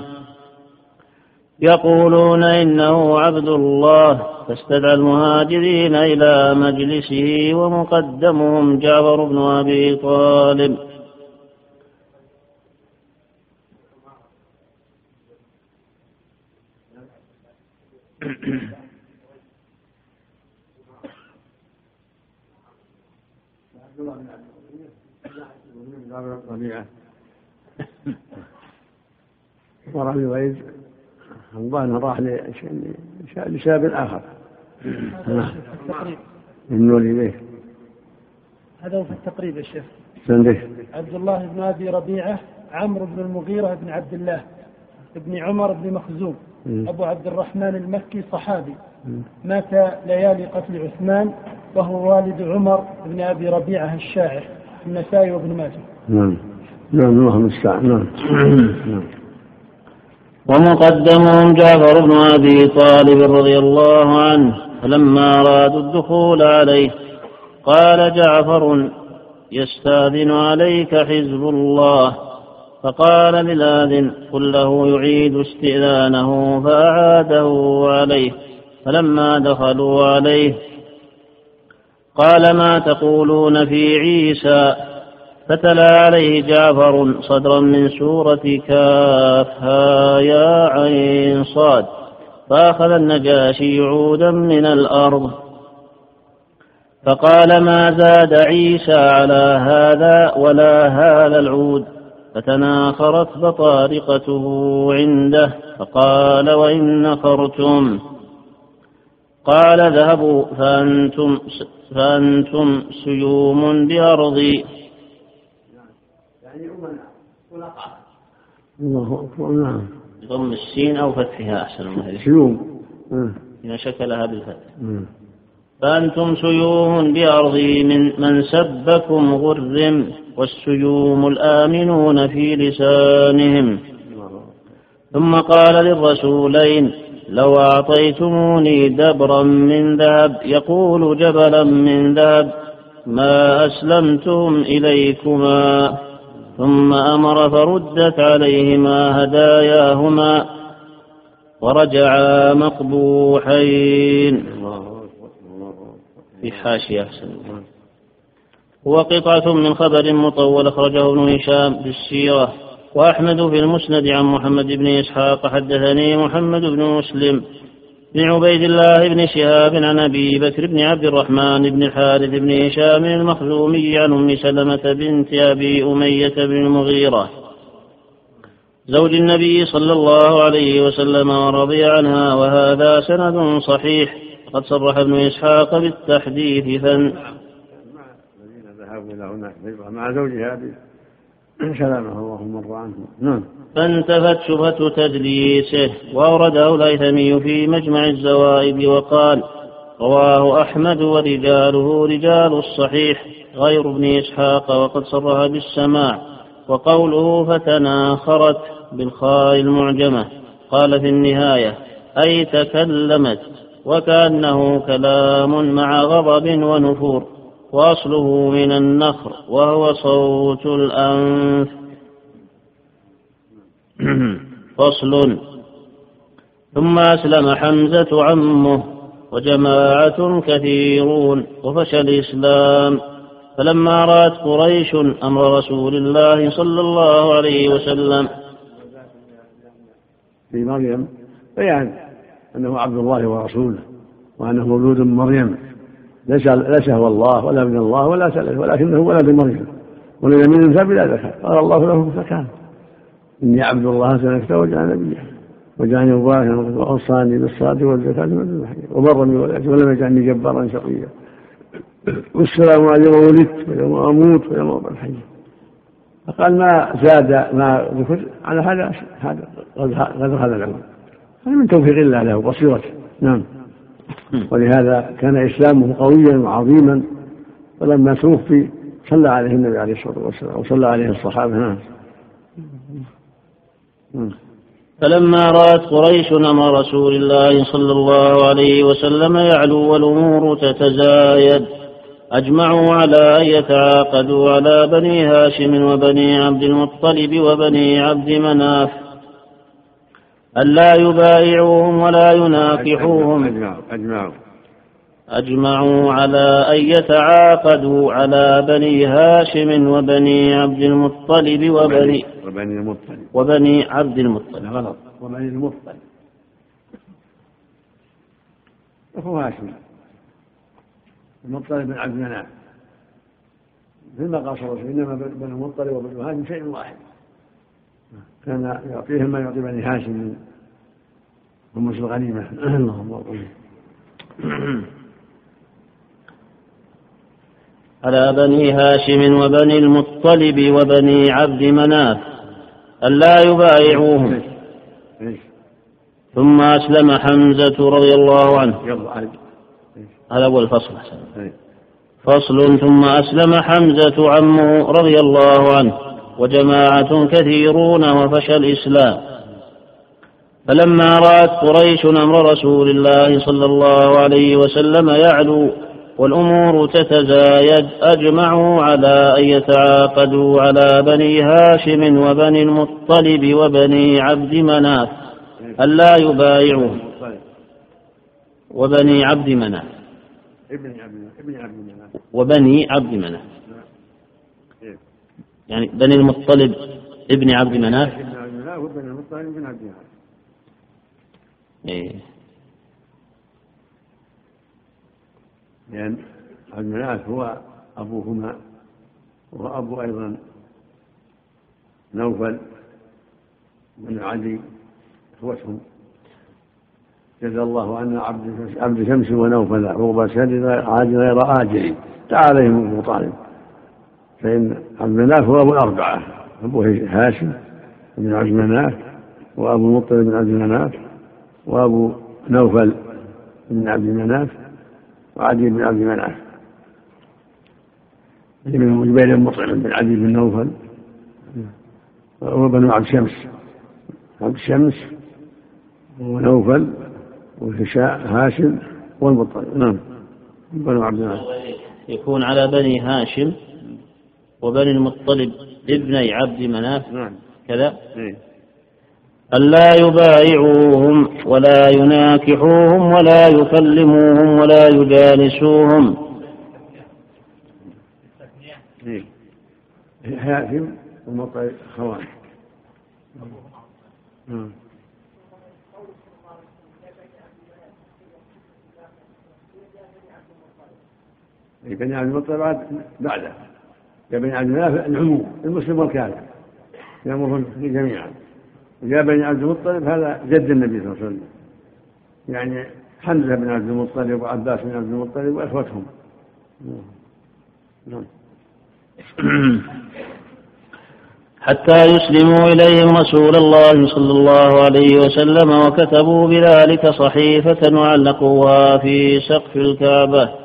يقولون إنه عبد الله. فاستدعى المهاجرين إلى مجلسه ومقدمهم جعفر بن أبي طالب. ربيعة ويد الظاهر راح لشاب آخر. من إليه. هذا هو في التقريب يا شيخ. عبد الله بن أبي ربيعة عمرو بن المغيرة بن عبد الله بن عمر بن مخزوم. أبو عبد الرحمن المكي صحابي. مات ليالي قتل عثمان وهو والد عمر بن أبي ربيعة الشاعر النسائي وابن ماجه. نعم. نعم الله المستعان. نعم. نعم. ومقدمهم جعفر بن أبي طالب رضي الله عنه فلما أرادوا الدخول عليه قال جعفر يستأذن عليك حزب الله. فقال للآذن قل له يعيد استئذانه فأعاده عليه. فلما دخلوا عليه قال ما تقولون في عيسى؟ فتلا عليه جعفر صدرا من سورة كافها يا عين صاد. فأخذ النجاشي عودا من الأرض. فقال ما زاد عيسى على هذا ولا هذا العود. فتناخرت بطارقته عنده. فقال وإن نخرتم. قال ذهبوا فأنتم فأنتم سيوم بأرضي. الله أكبر نعم. بضم السين أو فتحها أحسن الله سيوم إذا شكلها بالفتح. فأنتم سيوم بأرضي من من سبكم غرم والسيوم الآمنون في لسانهم. ثم قال للرسولين لو أعطيتموني دبرا من ذهب يقول جبلا من ذهب ما أسلمتم إليكما. ثم أمر فردت عليهما هداياهما ورجعا مقبوحين. في حاشية. أحسن هو قطعة من خبر مطول أخرجه ابن هشام في السيرة وأحمد في المسند عن محمد بن إسحاق حدثني محمد بن مسلم بن عبيد الله بن شهاب عن أبي بكر بن عبد الرحمن بن الحارث بن هشام المخزومي عن أم سلمة بنت أبي أمية بن المغيرة. زوج النبي صلى الله عليه وسلم ورضي عنها وهذا سند صحيح. قد صرح ابن إسحاق بالتحديث فن مع زوجها سلامه الله مر عنه. نعم. فانتفت شبهة تدليسه وأورده الهيثمي في مجمع الزوائد وقال رواه أحمد ورجاله رجال الصحيح غير ابن إسحاق وقد صرها بالسماع وقوله فتناخرت بالخاء المعجمة. قال في النهاية أي تكلمت وكأنه كلام مع غضب ونفور. وأصله من النخر وهو صوت الأنف. فصل. ثم أسلم حمزة عمه وجماعة كثيرون وفشى الإسلام. فلما رأت قريش أمر رسول الله صلى الله عليه وسلم. في مريم بيان أنه عبد الله ورسوله وأنه مولود مريم. ليس ليس هو الله ولا من الله ولا ثالث ولكنه ولد مريم ولد من انثى بلا ذكر قال الله له فكان اني عبد الله سنكت وجعل نبيا وجعلني مباركا واوصاني بالصلاه والزكاه وبرا بولدتي ولم يجعلني جبارا شقيا والسلام على يوم ولدت ويوم أموت ويوم ابعث حيا فقال ما زاد ما ذكر على هذا هذا قد هذا العمر هذا من توفيق الله له بصيرته نعم ولهذا كان إسلامه قويا وعظيما فلما توفي صلى عليه النبي عليه الصلاة والسلام وصلى عليه الصحابة. نعم. فلما رأت قريش أمر رسول الله صلى الله عليه وسلم يعلو والأمور تتزايد. أجمعوا على أن يتعاقدوا على بني هاشم وبني عبد المطلب وبني عبد مناف. ألا يبايعوهم ولا يناكحوهم. أجمعوا. أجمعوا على أن يتعاقدوا على بني هاشم وبني عبد المطلب وبني وبني المطلب. وبني عبد المطلب. غلط. وبني المطلب. أخو هاشم. المطلب بن عبد مناف مثل ما قال صلى الله عليه وسلم إنما بنو المطلب وبنو هاشم شيء واحد. كان يعطيهم ما يعطي بني هاشم من خمس الغنيمة؟ اللهم على بني هاشم وبني المطلب وبني عبد مناف ألا يبايعوهم. ثم أسلم حمزة رضي الله عنه. هذا أول فصل. فصل ثم أسلم حمزة عمه رضي الله عنه. وجماعة كثيرون وفشى الإسلام. فلما رأت قريش أمر رسول الله صلى الله عليه وسلم يعلو والأمور تتزايد أجمعوا على أن يتعاقدوا على بني هاشم وبني المطلب وبني عبد مناف ألا يبايعوهم وبني عبد مناف. ابن عبد مناف. وبني عبد مناف. يعني بني المطلب ابن عبد مناف. ابن عبد مناف وبني المطلب ابن عبد مناف. إيه. لأن عبد مناف هو أبوهما وأبو أيضا نوفل بن عدي إخوتهم. جزا الله عنا عبد عبد شمس ونوفل رغب سد عاد غير آجل تعاليهم أبو طالب. فإن عبد مناف هو أبو الأربعة أبو هاشم بن عبد مناف وأبو المطلب بن عبد مناف وأبو نوفل بن عبد مناف وعدي بن عبد مناف ابن جبير المطعم بن عدي بن نوفل وبنو عبد شمس عبد شمس ونوفل وهشاء هاشم والمطلب نعم بنو عبد مناف يكون على بني هاشم. وبني المطلب ابني عبد مناف. نعم. كذا. إيه؟ ألا يبايعوهم ولا يناكحوهم ولا يكلموهم ولا يجالسوهم. هاشم ومطعم خوان بني عبد المطلب بعده. بني عبد الله العموم المسلم والكافر. يأمرهم جميعا. وجاء بني عبد المطلب هذا جد النبي صلى الله عليه وسلم. يعني حمزة بن عبد المطلب وعباس بن عبد المطلب وإخوتهم. نعم. حتى يسلموا إليهم رسول الله صلى الله عليه وسلم وكتبوا بذلك صحيفة وعلقوها في سقف الكعبة.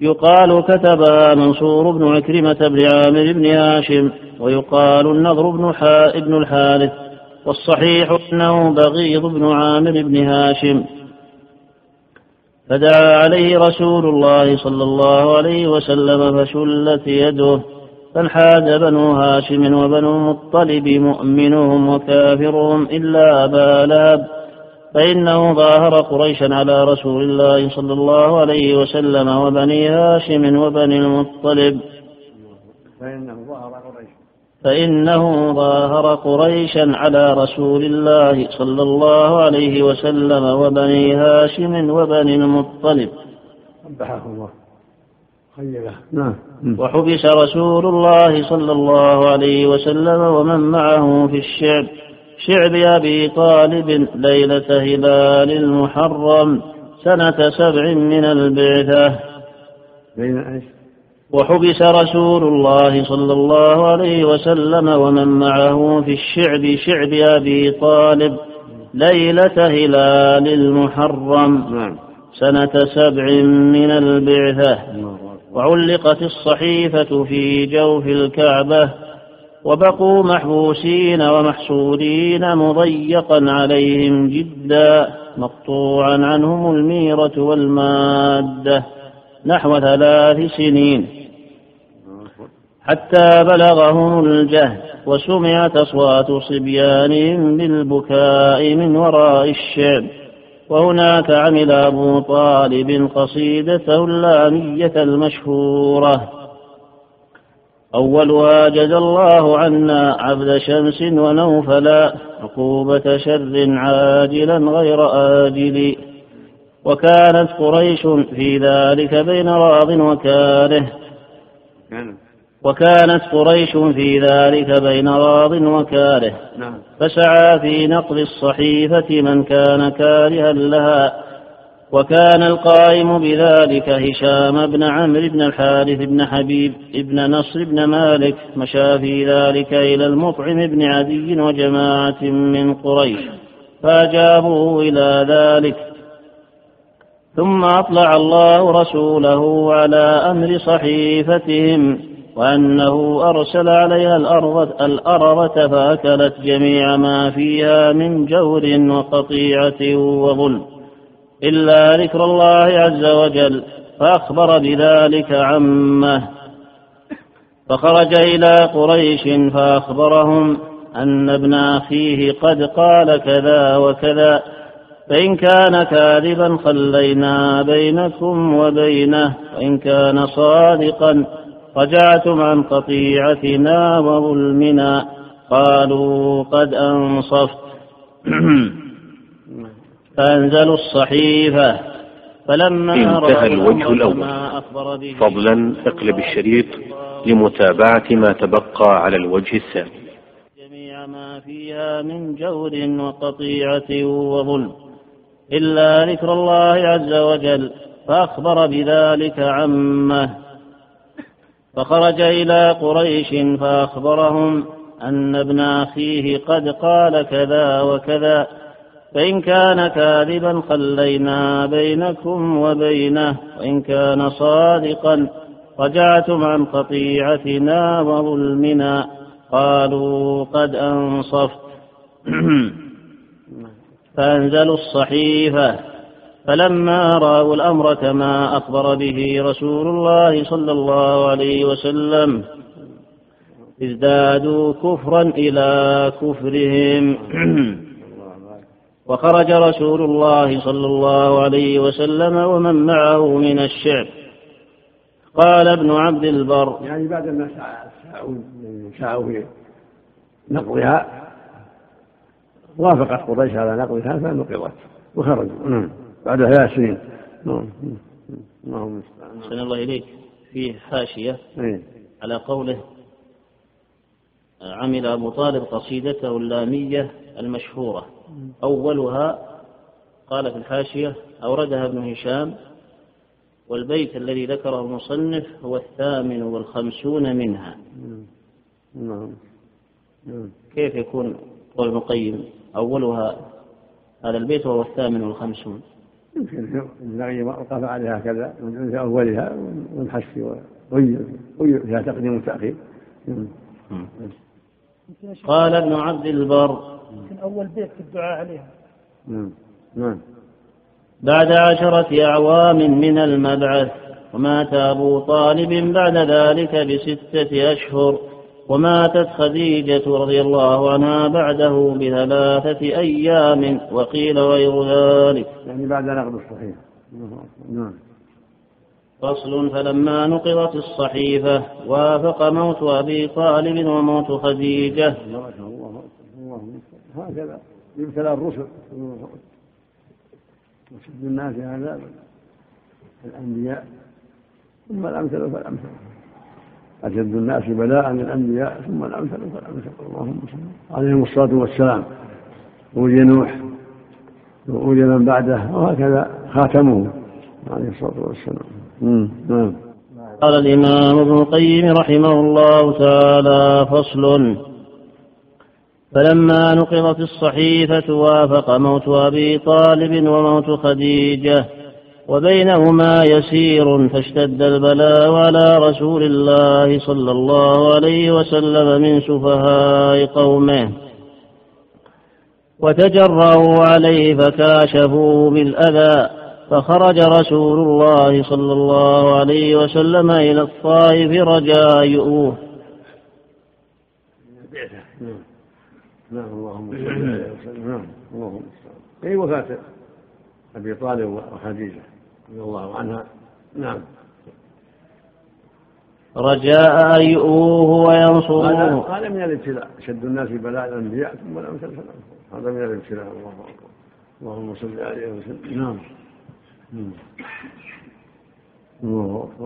يقال كتبها منصور بن عكرمة بن عامر بن هاشم ويقال النضر بن, ابن الحارث والصحيح أنه بغيض بن عامر بن هاشم. فدعا عليه رسول الله صلى الله عليه وسلم فشلت يده فانحاز بنو هاشم وبنو المطلب مؤمنهم وكافرهم إلا أبا لهب. فإنه ظاهر قريشا على رسول الله صلى الله عليه وسلم وبني هاشم وبني المطلب. فإنه ظاهر قريشا. فإنه ظاهر قريشا على رسول الله صلى الله عليه وسلم وبني هاشم وبني المطلب. الله. خيبة. نعم. وحبس رسول الله صلى الله عليه وسلم ومن معه في الشعب. شعب أبي طالب ليلة هلال المحرم سنة سبع من البعثة بين؟ وحبس رسول الله صلى الله عليه وسلم ومن معه في الشعب شعب أبي طالب ليلة هلال المحرم نعم. سنة سبع من البعثة وعلقت الصحيفة في جوف الكعبة وبقوا محبوسين ومحسودين مضيقا عليهم جدا مقطوعا عنهم الميرة والمادة نحو ثلاث سنين. حتى بلغهم الجهد وسمعت أصوات صبيانهم بالبكاء من وراء الشعب. وهناك عمل أبو طالب قصيدته اللامية المشهورة. أولها جزى الله عنا عبد شمس ونوفلا عقوبة شر عاجلا غير آجل. وكانت قريش في ذلك بين راض وكاره. وكانت قريش في ذلك بين راض وكاره. نعم. فسعى في نقل الصحيفة من كان كارها لها. وكان القائم بذلك هشام بن عمرو بن الحارث بن حبيب بن نصر بن مالك مشى في ذلك إلى المطعم بن عدي وجماعة من قريش فأجابوه إلى ذلك. ثم أطلع الله رسوله على أمر صحيفتهم وأنه أرسل عليها الأرض الأرضة فأكلت جميع ما فيها من جور وقطيعة وظلم. إلا ذكر الله عز وجل فأخبر بذلك عمه. فخرج إلى قريش فأخبرهم أن ابن أخيه قد قال كذا وكذا فإن كان كاذبا خلينا بينكم وبينه وإن كان صادقا رجعتم عن قطيعتنا وظلمنا. قالوا قد أنصفت. فأنزلوا الصحيفة. فلما انتهى الوجه الأول. فضلا اقلب الشريط لمتابعة ما تبقى على الوجه الثاني جميع ما فيها من جور وقطيعة وظلم. إلا ذكر الله عز وجل فأخبر بذلك عمه. فخرج إلى قريش فأخبرهم أن ابن أخيه قد قال كذا وكذا. فإن كان كاذبا خلينا بينكم وبينه وإن كان صادقا رجعتم عن قطيعتنا وظلمنا قالوا قد أنصفت. فأنزلوا الصحيفة. فلما رأوا الأمر كما أخبر به رسول الله صلى الله عليه وسلم ازدادوا كفرا إلى كفرهم. وخرج رسول الله صلى الله عليه وسلم ومن معه من الشعب. قال ابن عبد البر. يعني بعد ما سعوا سعوا في نقضها وافقت قريش على نقضها فنقضت وخرجوا. نعم بعد ثلاث سنين. نعم اللهم المستعان الله إليك. فيه حاشية. إيه. على قوله عمل أبو طالب قصيدته اللامية المشهورة. أولها قال في الحاشية أوردها ابن هشام والبيت الذي ذكره المصنف هو الثامن والخمسون منها. نعم. نعم. كيف يكون قول ابن القيم أولها؟ هذا البيت وهو الثامن والخمسون. يمكن ينبغي وقف عليها كذا من أولها والحش فيها تقديم وتأخير قال ابن عبد البر. يمكن أول بيت في الدعاء عليها. نعم نعم. بعد عشرة أعوام من المبعث ومات أبو طالب بعد ذلك بستة أشهر وماتت خديجة رضي الله عنها بعده بثلاثة أيام وقيل غير ذلك. يعني بعد نقض الصحيح. نعم. فصل فلما نقضت الصحيفة وافق موت أبي طالب وموت خديجة. هكذا يبتلى الرسل. وشد الناس هذا الأنبياء. ثم الأمثل فالأمثل. أشد الناس بلاء الأنبياء. ثم الأمثل فالأمثل. اللهم صل عليهم الصلاة والسلام. أولي نوح. وأولي من بعده. وهكذا خاتمه عليه الصلاة والسلام. نعم. قال الإمام ابن القيم رحمه الله تعالى فصل. فلما نقضت الصحيفة وافق موت أبي طالب وموت خديجة وبينهما يسير فاشتد البلاء على رسول الله صلى الله عليه وسلم من سفهاء قومه. وتجرأوا عليه فكاشفوه بالأذى. فخرج رسول الله صلى الله عليه وسلم إلى الطائف رجاء يؤوه نعم. اللهم نعم. اللهم اي وفاة أبي طالب وخديجه رضي الله عنها. نعم. رجاء أن يؤوه وينصروه. هذا من الابتلاء. شد الناس بلاء الأنبياء ثم الأمثل فالأمثل هذا من الابتلاء. الله أكبر اللهم صل عليه وسلم. نعم.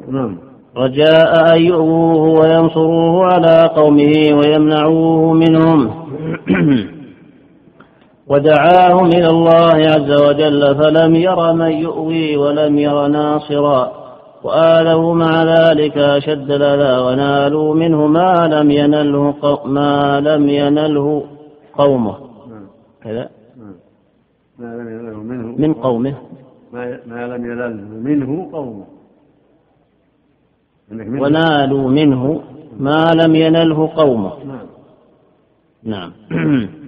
نعم. رجاء أن يؤووه وينصروه على قومه ويمنعوه منهم. ودعاهم إلى الله عز وجل فلم ير من يؤوي ولم ير ناصرا. وآلوا مع ذلك أشد الأذى ونالوا منه ما لم ينله ما لم ينله قومه. كذا ما لم ينله منه من قومه. ما, لم ينله منه قومه ونالوا منه ما لم ينله قومه نعم. نعم.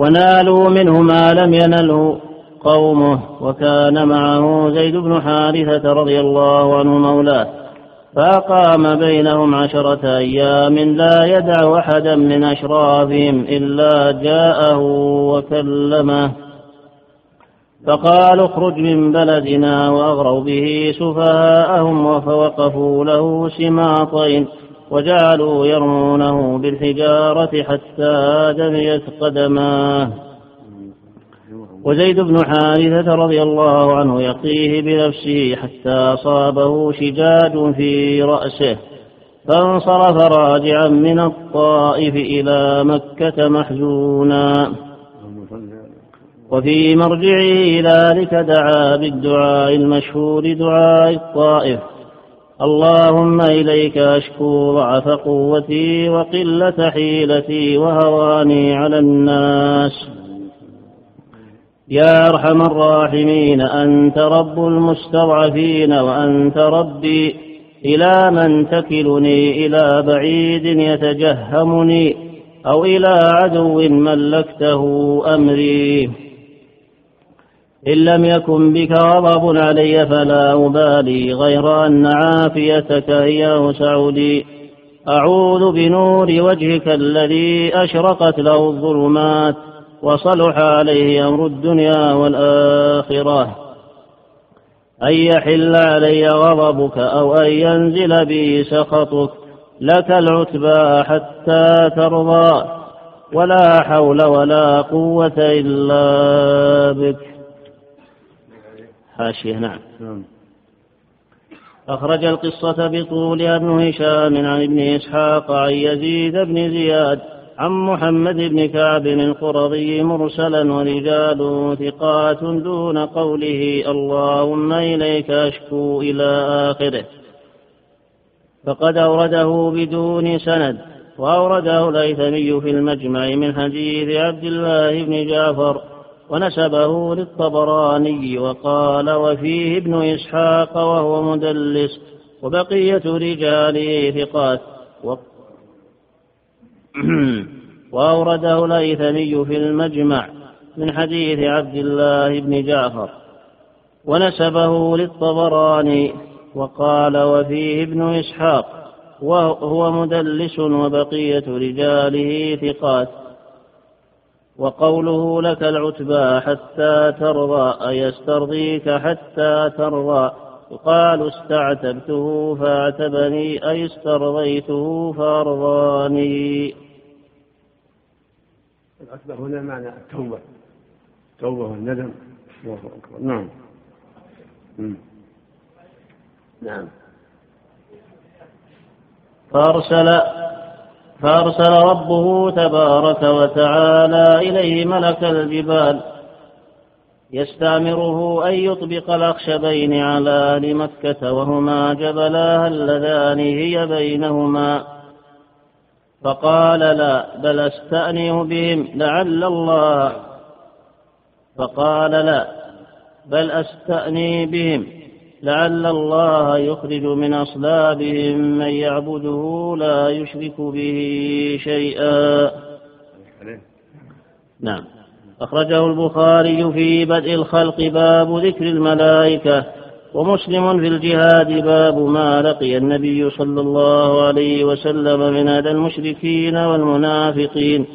ونالوا منه ما لم ينله قومه وكان معه زيد بن حارثة رضي الله عنه مولاه. فأقام بينهم عشرة أيام لا يدع أحدا من أشرافهم إلا جاءه وكلمه. فقالوا اخرج من بلدنا وأغروا به سفهاءهم فوقفوا له سماطين وجعلوا يرمونه بالحجارة حتى دميت قدماه. وزيد بن حارثة رضي الله عنه يقيه بنفسه حتى أصابه شجاج في رأسه فانصرف راجعا من الطائف إلى مكة محزونا وفي مرجعه ذلك دعا بالدعاء المشهور دعاء الطائف. اللهم إليك أشكو ضعف قوتي وقلة حيلتي وهواني على الناس. يا أرحم الراحمين أنت رب المستضعفين وأنت ربي. إلى من تكلني؟ إلى بعيد يتجهمني أو إلى عدو ملكته أمري. إن لم يكن بك غضب علي فلا أبالي غير أن عافيتك هي أوسع لي أعوذ بنور وجهك الذي أشرقت له الظلمات وصلح عليه أمر الدنيا والآخرة. أن يحل علي غضبك أو أن ينزل بي سخطك لك العتبى حتى ترضى. ولا حول ولا قوة إلا بك. حاشية نعم. أخرج القصة بطولها ابن هشام عن ابن إسحاق عن يزيد بن زياد عن محمد بن كعب القرظي مرسلا ورجال ثقات دون قوله اللهم إليك أشكو إلى آخره فقد أورده بدون سند وأورده الهيثمي في المجمع من حديث عبد الله بن جعفر ونسبه للطبراني وقال وفيه ابن إسحاق وهو مدلس وبقية رجاله ثقات. وأورده الأيثمي في المجمع من حديث عبد الله بن جعفر. ونسبه للطبراني وقال وفيه ابن إسحاق وهو مدلس وبقية رجاله ثقات. وقوله لك العتبى حتى ترضى أي استرضيك حتى ترضى؟ يقال استعتبته فاعتبني أي استرضيته فأرضاني. العتبة هنا معنى التوبة. التوبة والندم. الله أكبر. نعم. نعم. فأرسل فأرسل ربه تبارك وتعالى إليه ملك الجبال يستأمره أن يطبق الأخشبين على أهل مكة وهما جبلاها اللذان هي بينهما. فقال لا بل استأنه بهم لعل الله. فقال لا بل أستأني بهم. لعل الله يخرج من أصلابهم من يعبده لا يشرك به شيئا. نعم. أخرجه البخاري في بدء الخلق باب ذكر الملائكة ومسلم في الجهاد باب ما لقي النبي صلى الله عليه وسلم من هذا المشركين والمنافقين.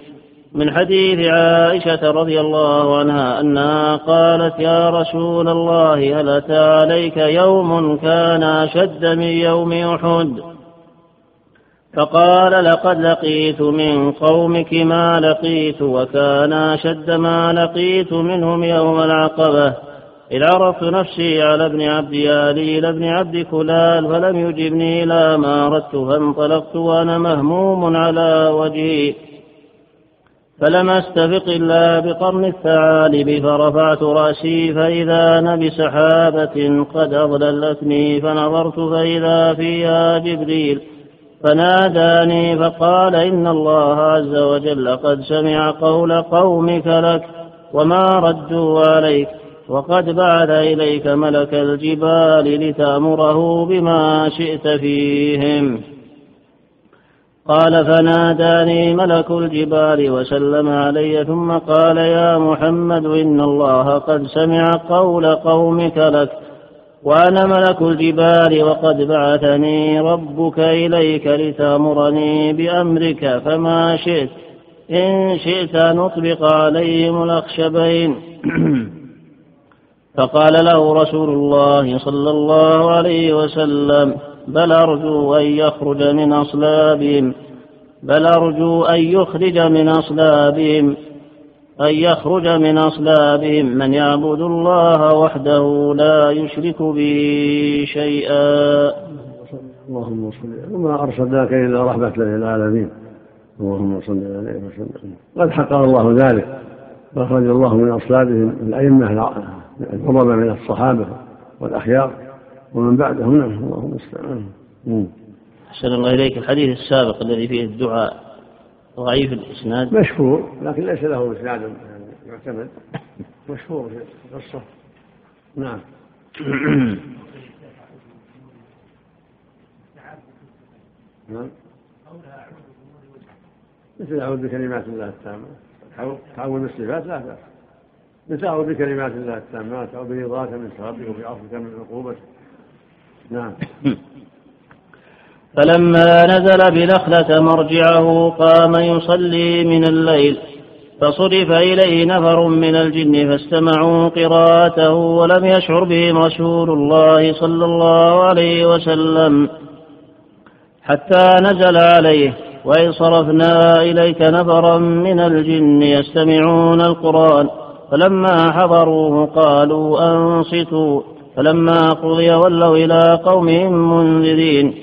من حديث عائشة رضي الله عنها أنها قالت يا رسول الله هل أتى عليك يوم كان أشد من يوم أحد؟ فقال لقد لقيت من قومك ما لقيت وكان أشد ما لقيت منهم يوم العقبة. إذ عرضت نفسي على ابن عبد يالي إلى ابن عبد كلال فلم يجبني إلى ما أردت فانطلقت وأنا مهموم على وجهي. فلم أستفق إلا بقرن الثعالب فرفعت رأسي فإذا أنا بسحابة قد أضللتني فنظرت فإذا فيها جبريل فناداني فقال إن الله عز وجل قد سمع قول قومك لك وما ردوا عليك وقد بعث إليك ملك الجبال لتأمره بما شئت فيهم. قال فناداني ملك الجبال وسلم علي ثم قال يا محمد إن الله قد سمع قول قومك لك وأنا ملك الجبال وقد بعثني ربك إليك لتأمرني بأمرك فما شئت. إن شئت نطبق عليهم الأخشبين. فقال له رسول الله صلى الله عليه وسلم بل أرجو أن يخرج من أصلابهم. بل أرجو أن يخرج من أصلابهم. أن يخرج من أصلابهم. من يعبد الله وحده لا يشرك به شيئا. اللهم صل وما أرسلناك إلا رحمة للعالمين. اللهم صل عليه وسلم. قد حقر الله ذلك. وأخرج الله من أصلابهم. الأئمة العظمى من الصحابة والأخيار. ومن بعدهم نعم الله المستعان أحسن الله إليك. الحديث السابق الذي فيه الدعاء ضعيف الإسناد. مشهور لكن ليس له إسناد يعني يعتمد. مشهور في القصة. نعم. نعم. مثل أعوذ بكلمات الله التامة. تعوذ بالصفات لا بأس. مثل أعوذ بكلمات الله التامات أو برضاك من سخطك وبعفوك من عقوبتك. نعم. فلما نزل بنخلة مرجعه قام يصلي من الليل فصرف إليه نفر من الجن فاستمعوا قراءته ولم يشعر بهم رسول الله صلى الله عليه وسلم حتى نزل عليه وإن صرفنا إليك نفرا من الجن يستمعون القرآن فلما حضروه قالوا أنصتوا. فلما قضي ولوا إلى قومهم منذرين.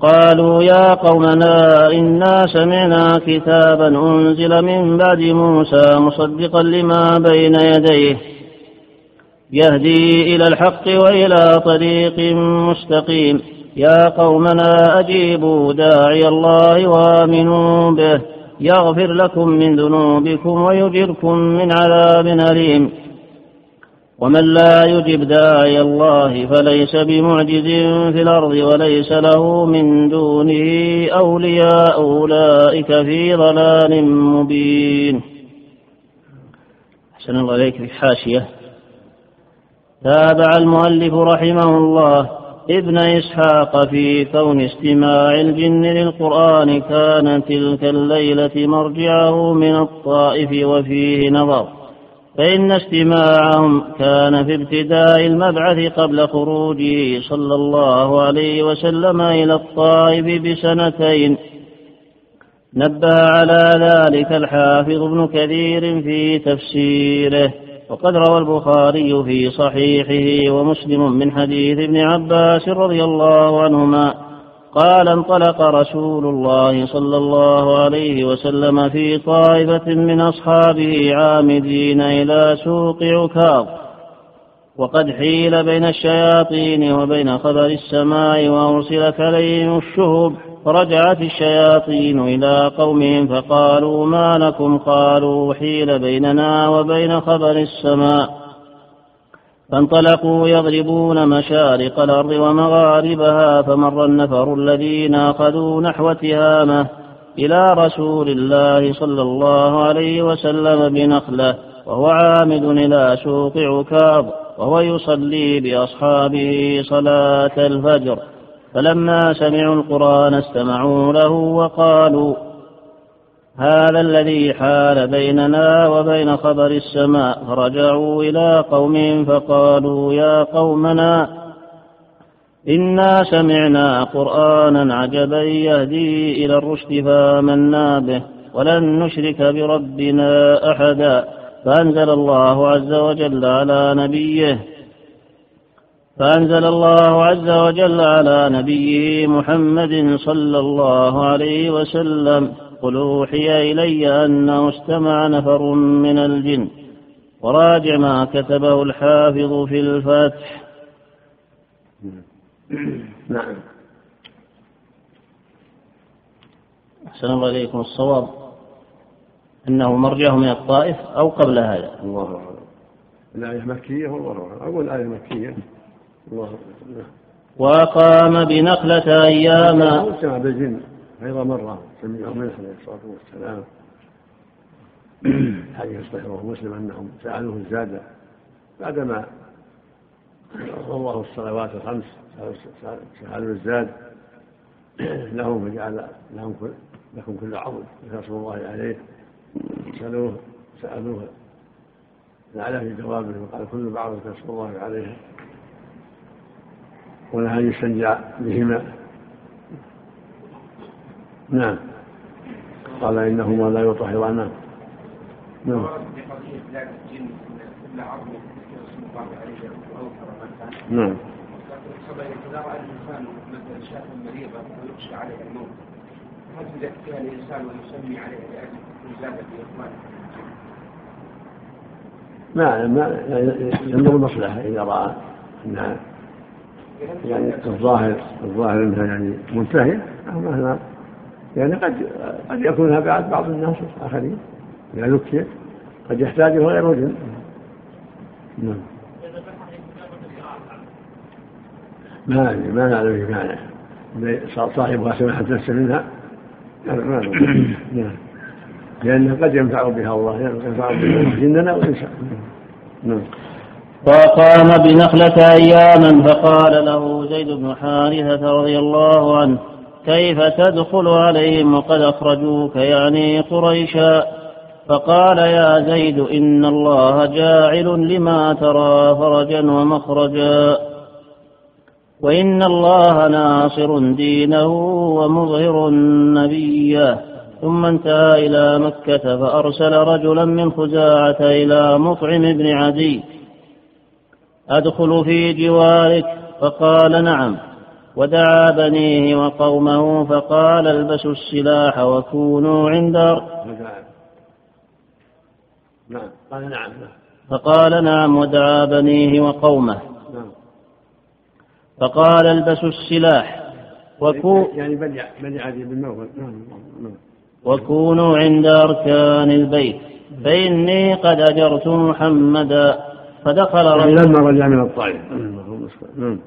قالوا يا قومنا إنا سمعنا كتابا أنزل من بعد موسى مصدقا لما بين يديه. يهدي إلى الحق وإلى طريق مستقيم. يا قومنا أجيبوا داعي الله وآمنوا به. يغفر لكم من ذنوبكم ويجركم من عذاب أليم. ومن لا يجب داعي الله فليس بمعجز في الأرض وليس له من دونه أولياء أولئك في ضلال مبين. أحسن الله إليك في الحاشية تابع المؤلف رحمه الله ابن إسحاق في كون استماع الجن للقرآن كان تلك الليلة مرجعه من الطائف وفيه نظر. فإن استماعهم كان في ابتداء المبعث قبل خروجه صلى الله عليه وسلم إلى الطائف بسنتين. نبه على ذلك الحافظ ابن كثير في تفسيره. وقد روى البخاري في صحيحه ومسلم من حديث ابن عباس رضي الله عنهما قال انطلق رسول الله صلى الله عليه وسلم في طائفة من أصحابه عامدين إلى سوق عكاظ. وقد حيل بين الشياطين وبين خبر السماء وأرسلت عليهم الشهب. فرجعت الشياطين إلى قومهم فقالوا ما لكم؟ قالوا حيل بيننا وبين خبر السماء. فانطلقوا يضربون مشارق الأرض ومغاربها فمر النفر الذين أخذوا نحو تهامة إلى رسول الله صلى الله عليه وسلم بنخلة وهو عامد إلى سوق عكاظ وهو يصلي بأصحابه صلاة الفجر. فلما سمعوا القرآن استمعوا له وقالوا هذا الذي حال بيننا وبين خبر السماء. فرجعوا إلى قومهم فقالوا يا قومنا إنا سمعنا قرآنا عجبا يهدي إلى الرشد فآمنا به ولن نشرك بربنا أحدا. فأنزل الله عز وجل على نبيه فأنزل الله عز وجل على نبيه محمد صلى الله عليه وسلم. قل أوحي إلي أنه استمع نفر من الجن. وراجع ما كتبه الحافظ في الفتح. نعم. أحسن الله إليكم الصواب. أنه مرجعه من الطائف أو قبل هذا. الله أعلم الآية مكية والله أعلم. أقول الآية مكية. الله أعلم وأقام بنخلة أياما سمع بالجن أيضا مرة سمعهم عليه الصلاة والسلام. حديث صحيح مسلم أنهم سألوه الزاد بعدما الله الصلوات الخمس سألوا الزاد لهم فجعل لهم كل لكم كل عظم رسول الله عليه. سألوه سألوه لعله في جوابه وقال كل بعض رسول الله عليه ونهى أن يستنجع بهما. نعم. قال إنهما لا يطهران نعم. نعم. إذا رأى الإنسان مثلا شاة مريضة ويخشى عليها الموت هل يزكيها الإنسان ويسمي عليها لأجل إزالة إخوانه؟ ما ما ينظر المصلحة إذا رأى أنها يعني الظاهر الظاهر أنها يعني منتهية مهما يعني قد قد يكون بعد بعض الناس الآخرين إذا ذكيت قد يحتاجه غير وجه نعم. ما ما نعلم في معنى. صاحبها سمحت نفسه منها. ما نعم. لأنه قد ينفع بها الله ينفع بها جننا وإنسان. نعم. وقام بنخلة أياما فقال له زيد بن حارثة رضي الله عنه كيف تدخل عليهم وقد أخرجوك يعني قريشا؟ فقال يا زيد إن الله جاعل لما ترى فرجا ومخرجا. وإن الله ناصر دينه ومظهر نبيه ثم انتهى إلى مكة فأرسل رجلا من خزاعة إلى مطعم بن عدي. أدخل في جوارك؟ فقال نعم. ودعا بنيه وقومه فقال البسوا السلاح وكونوا عند نعم. قال نعم فقال نعم ودعا بنيه وقومه. نعم. فقال البسوا السلاح وكو يعني بني بني عدي بن نعم نعم. وكونوا عند أركان البيت. فإني قد أجرت محمدا. فدخل يعني رجل لما رجع من الطائف. نعم.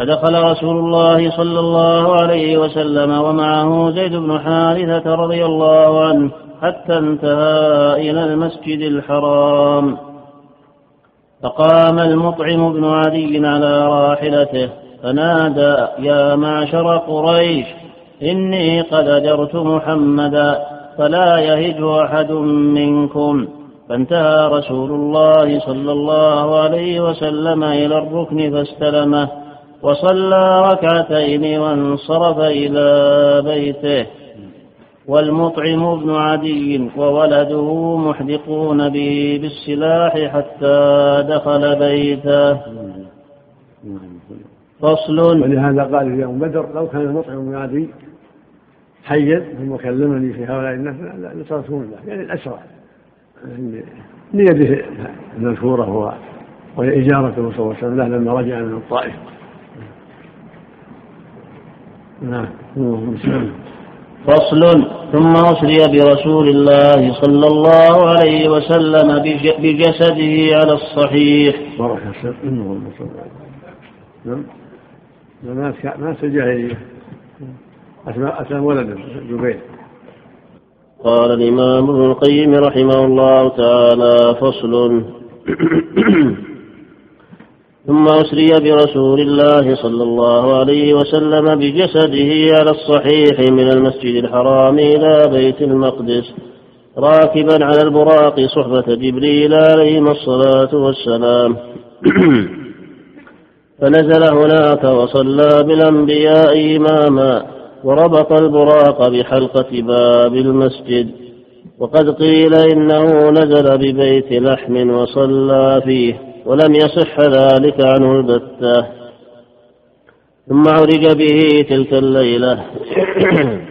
فدخل رسول الله صلى الله عليه وسلم ومعه زيد بن حارثة رضي الله عنه حتى انتهى إلى المسجد الحرام. فقام المطعم بن عدي على راحلته فنادى يا معشر قريش إني قد أجرت محمدا فلا يهج أحد منكم. فانتهى رسول الله صلى الله عليه وسلم إلى الركن فاستلمه. وصلى ركعتين وانصرف إلى بيته. والمطعم بن عدي وولده محدقون به بالسلاح حتى دخل بيته. فصل. ولهذا قال في يوم بدر لو كان المطعم بن عدي حيا ثم كلمني في هؤلاء الناس لتركهم الله يعني الأسرع نيته المذكورة وهي إجارة صلى الله عليه وسلم لما رجع من الطائف. نعم. فصل ثم أسري برسول الله صلى الله عليه وسلم بجسده على الصحيح. نعم. ما الجاهلية أسلم ولده جبير. قال الإمام ابن القيم رحمه الله تعالى فصل. ثم أسري برسول الله صلى الله عليه وسلم بجسده على الصحيح من المسجد الحرام إلى بيت المقدس راكبا على البراق صحبة جبريل عليهما الصلاة والسلام. فنزل هناك وصلى بالأنبياء إماما وربط البراق بحلقة باب المسجد. وقد قيل إنه نزل ببيت لحم وصلى فيه. ولم يصح ذلك عنه البتة. ثم عرج به تلك الليلة.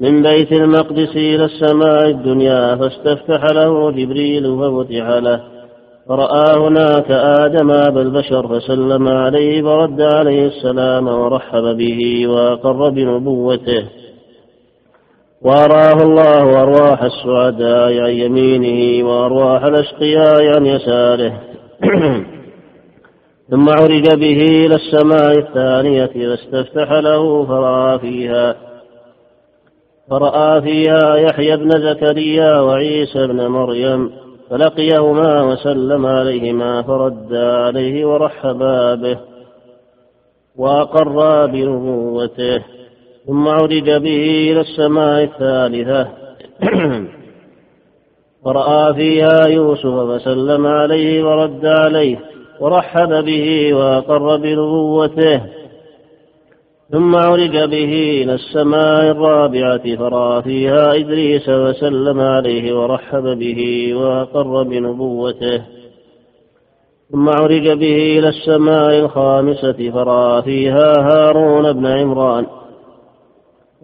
من بيت المقدس إلى السماء الدنيا فاستفتح له جبريل ففتح له. فرأى هناك آدم أبا البشر فسلم عليه فرد عليه السلام ورحب به وأقر بنبوته. وأراه الله أرواح السعداء عن يمينه وأرواح الأشقياء عن يساره. ثم عرج به إلى السماء الثانية فاستفتح له فرأى فيها فرأى فيها يحيى بن زكريا وعيسى بن مريم فلقيهما وسلم عليهما فرد عليه ورحبا به وأقرا بنبوته. ثم عرج به إلى السماء الثالثة. فرأى فيها يوسف فسلم عليه ورد عليه ورحب به وأقر بنبوته. ثم عرج به إلى السماء الرابعة فرأى فيها إدريس وسلم عليه ورحب به وأقر بنبوته. ثم عرج به إلى السماء الخامسة فرأى فيها هارون بن عمران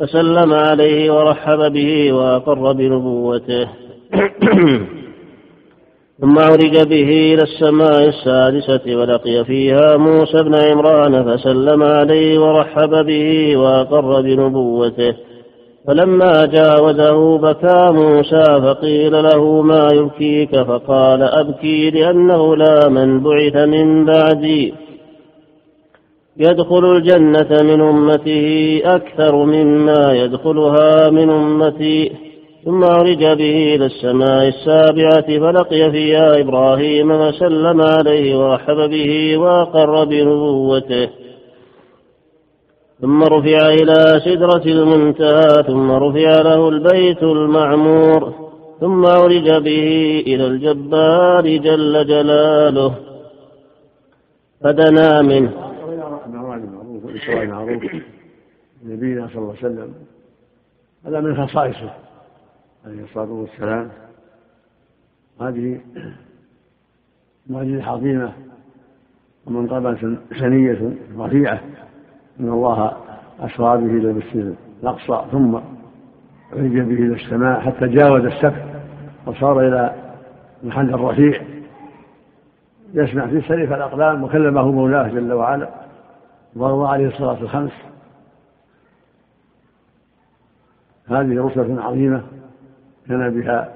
فسلم عليه ورحب به وأقر بنبوته. ثم عرج به إلى السماء السادسة ولقي فيها موسى بن عمران فسلم عليه ورحب به وأقر بنبوته. فلما جاوزه بكى موسى فقيل له ما يبكيك؟ فقال أبكي لأنه لا من بعث من بعدي. يدخل الجنة من أمته أكثر مما يدخلها من أمتي ثم عرج به إلى السماء السابعة فلقي فيها إبراهيم فسلم عليه ورحب به وأقر بنبوته. ثم رفع إلى سدرة المنتهى ثم رفع له البيت المعمور ثم عرج به إلى الجبار جل جلاله. فدنا منه. معروف نبينا صلى الله عليه وسلم. هذا من خصائصه عليه الصلاة والسلام. هذه معجزة عظيمة ومنقبة سنية رفيعة. أن الله أسرى به إلى المسجد الأقصى ثم عرج به إلى السماء حتى جاوز السقف وصار إلى محل الرفيع. يسمع فيه سلف الأقلام وكلمه مولاه جل وعلا. وروى عليه الصلاة الخمس هذه رسلة عظيمة كان بها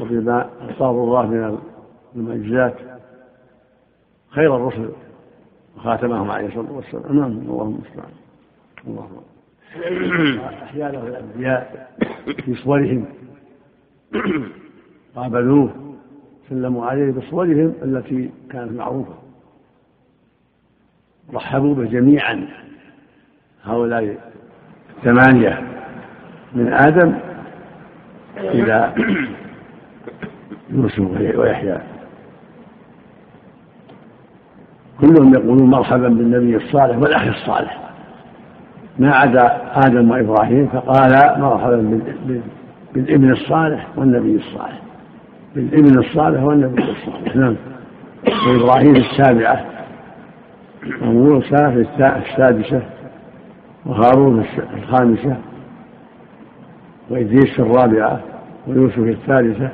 وبما أعطاه الله من المعجزات. خير الرسل وخاتمهم عليه الصلاة والسلام. نعم اللهم المستعان. اللهم أحيا له الأنبياء في صورهم. قابلوه سلموا عليه بصورهم التي كانت معروفة. رحبوا به جميعا. هؤلاء الثمانية من آدم إلى يوسف ويحيى. كلهم يقولون مرحبا بالنبي الصالح والأخ الصالح. ما عدا آدم وإبراهيم فقال مرحبا بالابن الصالح والنبي الصالح. بالابن الصالح والنبي الصالح. نعم. وإبراهيم السابعة. وموسى في السادسة وهارون الخامسة وإدريس في الرابعة ويوسف في الثالثة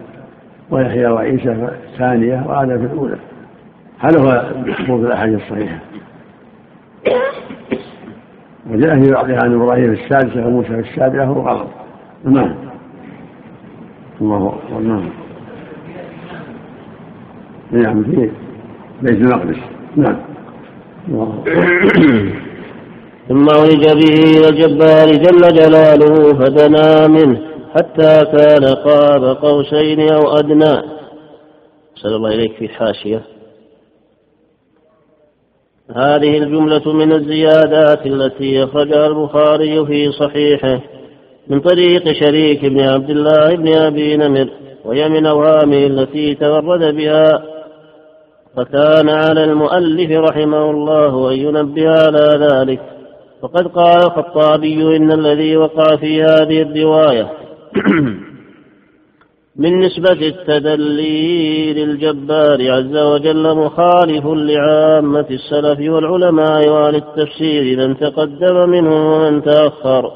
ويحيى وعيسى في الثانية وآدم في الأولى. هذا هو المحفوظ في الأحاديث الصحيحة وجاء في بعضها عن إبراهيم في السادسة وموسى في السابعة وهو غلط. نعم. الله أكبر. نعم. نعم في بيت المقدس. نعم. ثم عرج به إلى الجبار جل جلاله فدنا منه حتى كان قاب قوسين أو أدنى. صلى الله إليك في حاشية هذه الجملة من الزيادات التي أخرجها البخاري في صحيحه من طريق شريك بن عبد الله بن أبي نمر وهي من أوهامه التي تفرد بها فكان على المؤلف رحمه الله أن ينبه على ذلك. وقد قال الخطابي إن الذي وقع في هذه الرواية من نسبة التدلي للجبار عز وجل مخالف لعامة السلف والعلماء وأهل التفسير من تقدم منهم ومن تأخر.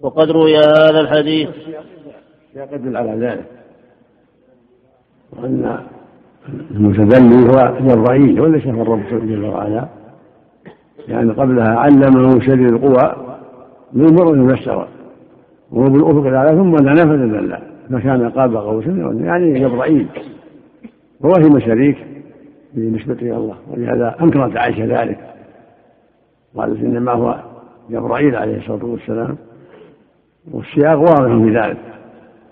وقد روي هذا الحديث يدل على ذلك. وأن المتدلي هو جبرائيل وليس هو الرب جل وعلا. يعني قبلها علمه شديد القوى من مر المسرى وهو بالأفق الأعلى ثم دنا فتدلى فكان قاب قوسين يعني جبرائيل ووهم شريك بالنسبة إلى الله ولهذا أنكرت عائشة ذلك. قالت إنما هو جبرائيل عليه الصلاة والسلام. والسياق واضح في ذلك.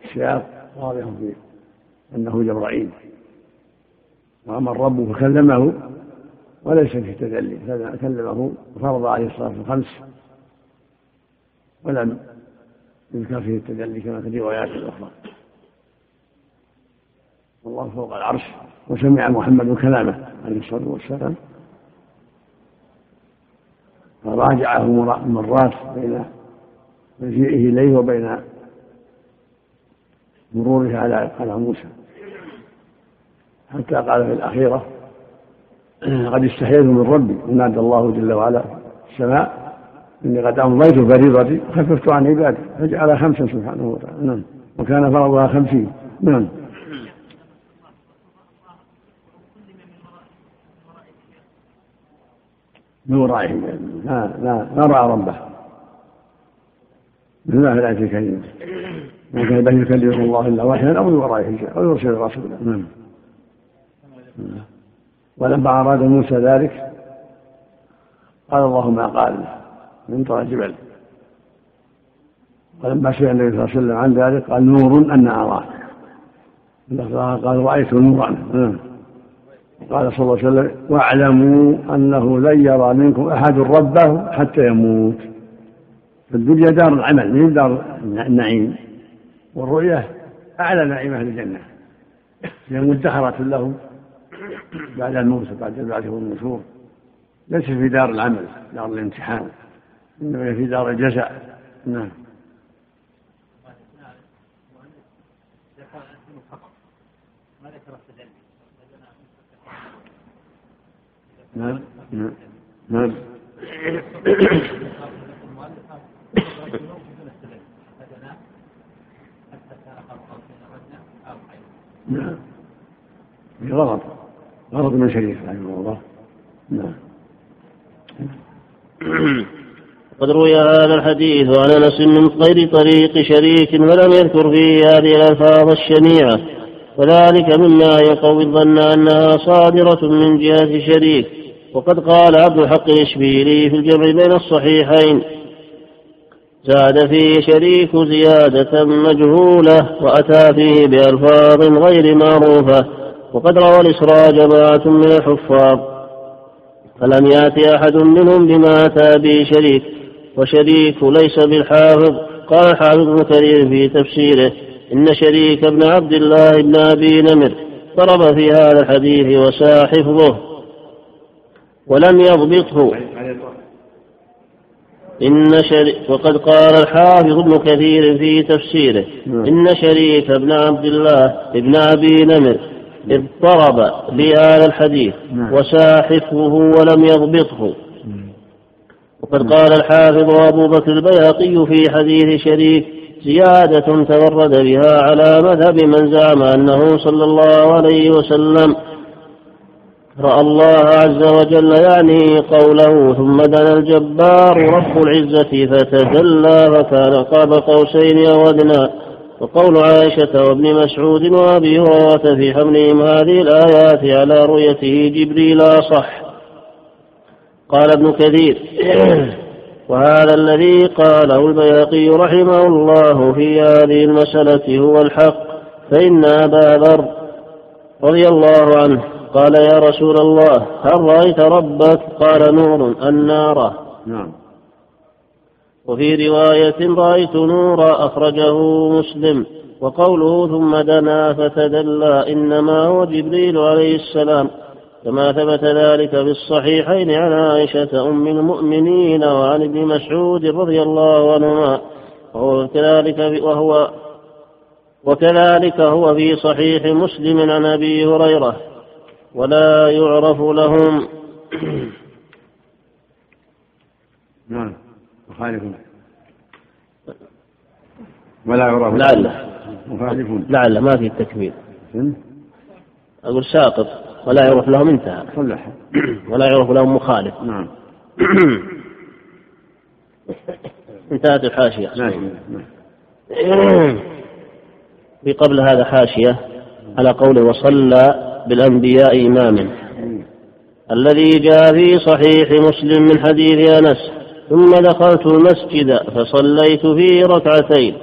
السياق واضح في أنه جبرائيل وأما الرب فكلمه وليس في تدلي كلمه وفرض عليه الصلاة الخمس ولم يذكر فيه التدلي كما في الروايات الأخرى. والله فوق العرش وسمع محمد كلامه عليه الصلاة والسلام. فراجعه مرات بين مجيئه إليه وبين مروره على على موسى. حتى قال في الأخيرة قد استحييت من ربي ونادى الله جل وعلا السماء إني قد أمضيت فريضتي خففت عن عبادي فجعل خمسا سبحانه وتعالى. نعم. وكان فرضها خمسين. نعم. من ورائه. لا لا لا رأى ربه. مثل ما في الآية الكريمة ما كان بين يكلمه الله إلا واحدا أو من ورائه أو يرسل رسولا. نعم. ولما أراد موسى ذلك قال الله ما قال من طرى الجبل ولما سئل النبي صلى الله عليه وسلم عن ذلك قال نور أن أراه. قال رأيت نورا. نعم. قال صلى الله عليه وسلم واعلموا أنه لن يرى منكم أحد ربه حتى يموت. فالدنيا دار العمل من دار النعيم. والرؤية أعلى نعيم أهل الجنة. هي مدخرة لهم. بعد الموت بعد البعث والنشور ليس في دار العمل دار الامتحان إنما في دار الجزاء. نعم. نعم. نعم. نعم. نعم من شريف رحمه الله. نعم. قد روي هذا الحديث عن أنس من غير طريق شريك ولم يذكر فيه هذه الألفاظ الشنيعة. وذلك مما يقوي الظن أنها صادرة من جهة شريك. وقد قال عبد الحق الإشبيلي في الجمع بين الصحيحين زاد فيه شريك زيادة مجهولة وأتى فيه بألفاظ غير معروفة. وقد روى الإسراء جماعة من الحفاظ فلم يأتي أحد منهم بما أتى به شريك وشريك ليس بالحافظ قال الحافظ ابن كثير في تفسيره إن شريك ابن عبد الله بن أبي نمر ضرب في هذا الحديث وساء حفظه ولم يضبطه إن شريك وقد قال الحافظ ابن كثير في تفسيره نعم. إن شريك ابن عبد الله ابن أبي نمر اضطرب بهذا الحديث نعم. وساحفه ولم يضبطه وقد قال الحافظ أبو بكر البياقي في حديث شريك زيادة تورد بها على مذهب من زعم أنه صلى الله عليه وسلم رأى الله عز وجل يعني قوله ثم دنا الجبار رب العزة فتدلى فكان قاب قوسين أو أدنى وقول عائشة وابن مسعود وأبي هريرة في حملهم هذه الآيات على رؤيته جبريل أصح. قال ابن كثير وهذا الذي قاله البياقي رحمه الله في هذه المسألة هو الحق فإن أبا ذر رضي الله عنه قال يا رسول الله هل رأيت ربك؟ قال نور النار. نعم. وفي رواية رأيت نورا أخرجه مسلم وقوله ثم دنا فتدلى إنما هو جبريل عليه السلام كما ثبت ذلك في الصحيحين عن عائشة أم المؤمنين وعن ابن مسعود رضي الله عنهما وهو كذلك وهو وكذلك هو في صحيح مسلم عن أبي هريرة ولا يعرف لهم نعم. مخالف ولا يعرف لعله. مخالفون. لعله ما في التكميل أقول ساقط ولا يعرف لهم انتهى. صلح. ولا يعرف لهم مخالف. نعم. انتهت الحاشية. نعم نعم. في قبل هذا حاشية على قوله وصلى بالأنبياء إماما. الذي جاء في صحيح مسلم من حديث أنس. ثم دخلت المسجد فصليت فيه ركعتين.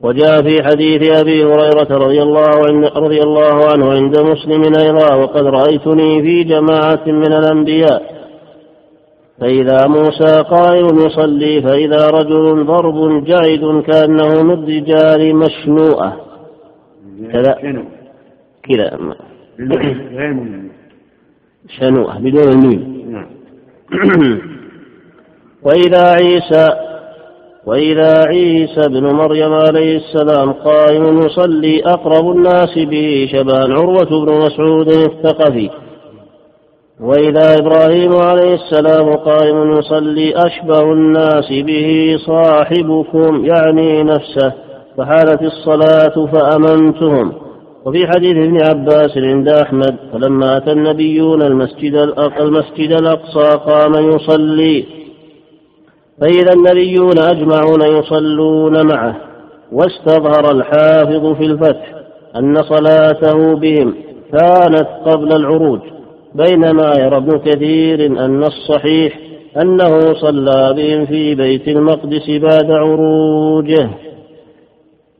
وجاء في حديث أبي هريرة رضي الله, عنه رضي الله عنه عند مسلم أيضا وقد رأيتني في جماعة من الأنبياء. فإذا موسى قائم يصلي فإذا رجل ضرب جعد كأنه من الرجال مشنوءة. كذا. كذا. شنوءة بدون الميم وإذا عيسى وإذا عيسى ابن مريم عليه السلام قائم يصلي أقرب الناس به شبان عروة بن مسعود الثقفي. وإذا إبراهيم عليه السلام قائم يصلي أشبه الناس به صاحبكم يعني نفسه فحالت الصلاة فأمنتهم. وفي حديث ابن عباس عند أحمد فلما أتى النبيون المسجد الأقصى قام يصلي. فإذا النبيون أجمعون يصلون معه واستظهر الحافظ في الفتح أن صلاته بهم كانت قبل العروج بينما يرى ابن كثير أن الصحيح أنه صلى بهم في بيت المقدس بعد عروجه.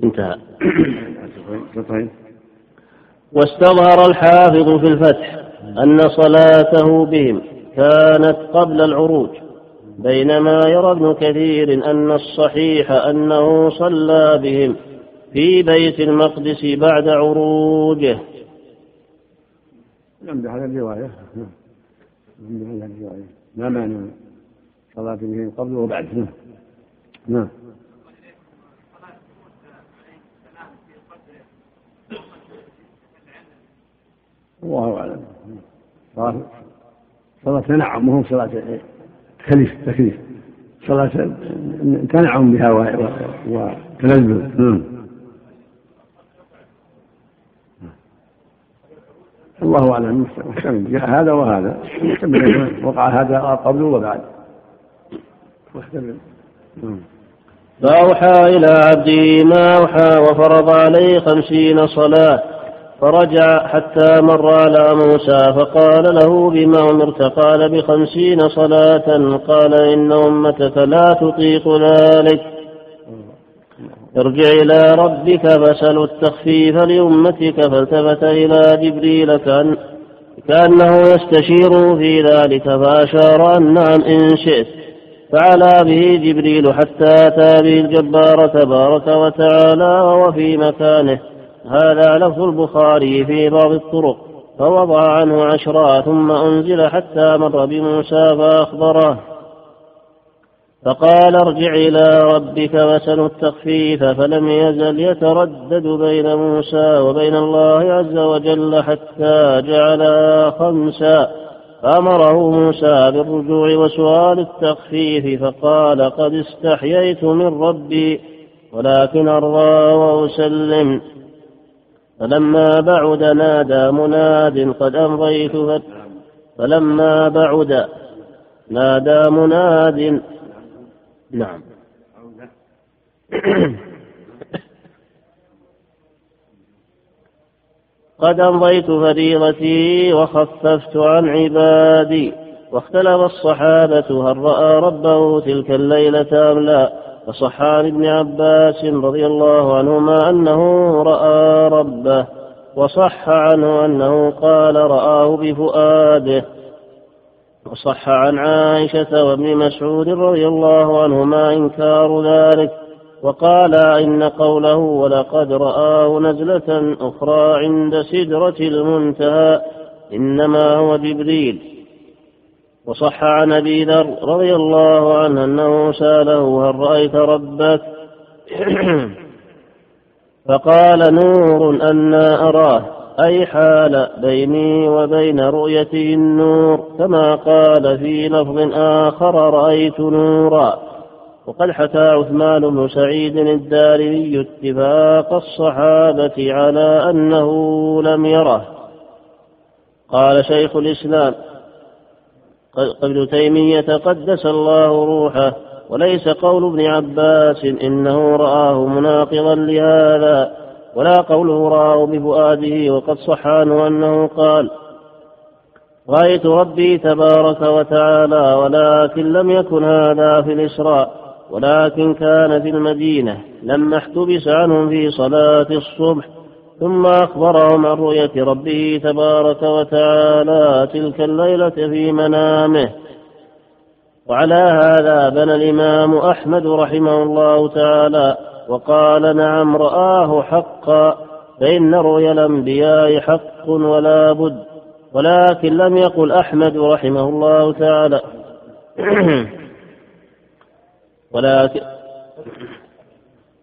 انتهى. واستظهر الحافظ في الفتح أن صلاته بهم كانت قبل العروج بينما يرى ابن كثير أن الصحيح أنه صلى بهم في بيت المقدس بعد عروجه. نعم بهذا الرواية. نعم. بهذا الرواية. لا مانع صلاة بهم قبل وبعد؟ نعم. نعم. الله أعلم. صلاة تنعم وهم صلاة تكليف تكليف. صلاة تنعم بها وتنزل نعم. الله أعلم. محتمل هذا وهذا. وقع هذا قبل وبعد. محتمل فأوحى إلى عبده ما أوحى وفرض عليه خمسين صلاة. فرجع حتى مر على موسى فقال له بما أمرت؟ قال بخمسين صلاة. قال إن أمتك لا تطيق ذلك ارجع إلى ربك فاسأل التخفيف لأمتك فالتفت إلى جبريل كأن كأنه يستشير في ذلك فأشار أن نعم إن شئت. فعلى به جبريل حتى أتى به الجبار تبارك وتعالى وهو في مكانه. هذا لفظ البخاري في بعض الطرق فوضع عنه عشرا ثم أنزل حتى مر بموسى فأخبره. فقال ارجع إلى ربك وسل التخفيف فلم يزل يتردد بين موسى وبين الله عز وجل حتى جعلها خمسا. فأمره موسى بالرجوع وسؤال التخفيف فقال قد استحييت من ربي ولكن أرضى وأسلم. فلما بعد نادى مناد قد أمضيت فلما بعد نادى مناد نعم. قد أمضيت فريضتي وخففت عن عبادي واختلف الصحابة هل رأى ربه تلك الليلة أم لا؟ فصح عن ابن عباس رضي الله عنهما أنه رأى ربه وصح عنه أنه قال رآه بفؤاده. وصح عن عائشة وابن مسعود رضي الله عنهما إنكار ذلك وقال إن قوله ولقد رآه نزلة أخرى عند سدرة المنتهى إنما هو جبريل. وصح عن أبي ذر رضي الله عنه أنه سأله هل رأيت ربك؟ فقال نور أنا أراه أي حال بيني وبين رؤيته النور كما قال في لفظ آخر رأيت نورا. وقد حكى عثمان بن سعيد الدارمي اتفاق الصحابة على أنه لم يره. قال شيخ الإسلام ابن تيمية قدس الله روحه وليس قول ابن عباس إنه رآه مناقضا لهذا ولا قوله رآه بفؤاده وقد صح عنه أنه قال رأيت ربي تبارك وتعالى ولكن لم يكن هذا في الإسراء ولكن كان في المدينة لما أحتبس عنهم في صلاة الصبح ثم أخبرهم عن رؤية ربه تبارك وتعالى تلك الليلة في منامه. وعلى هذا بنى الإمام أحمد رحمه الله تعالى وقال نعم رآه حقا فإن رؤيا الأنبياء حق ولا بد. ولكن لم يقل أحمد رحمه الله تعالى. ولكن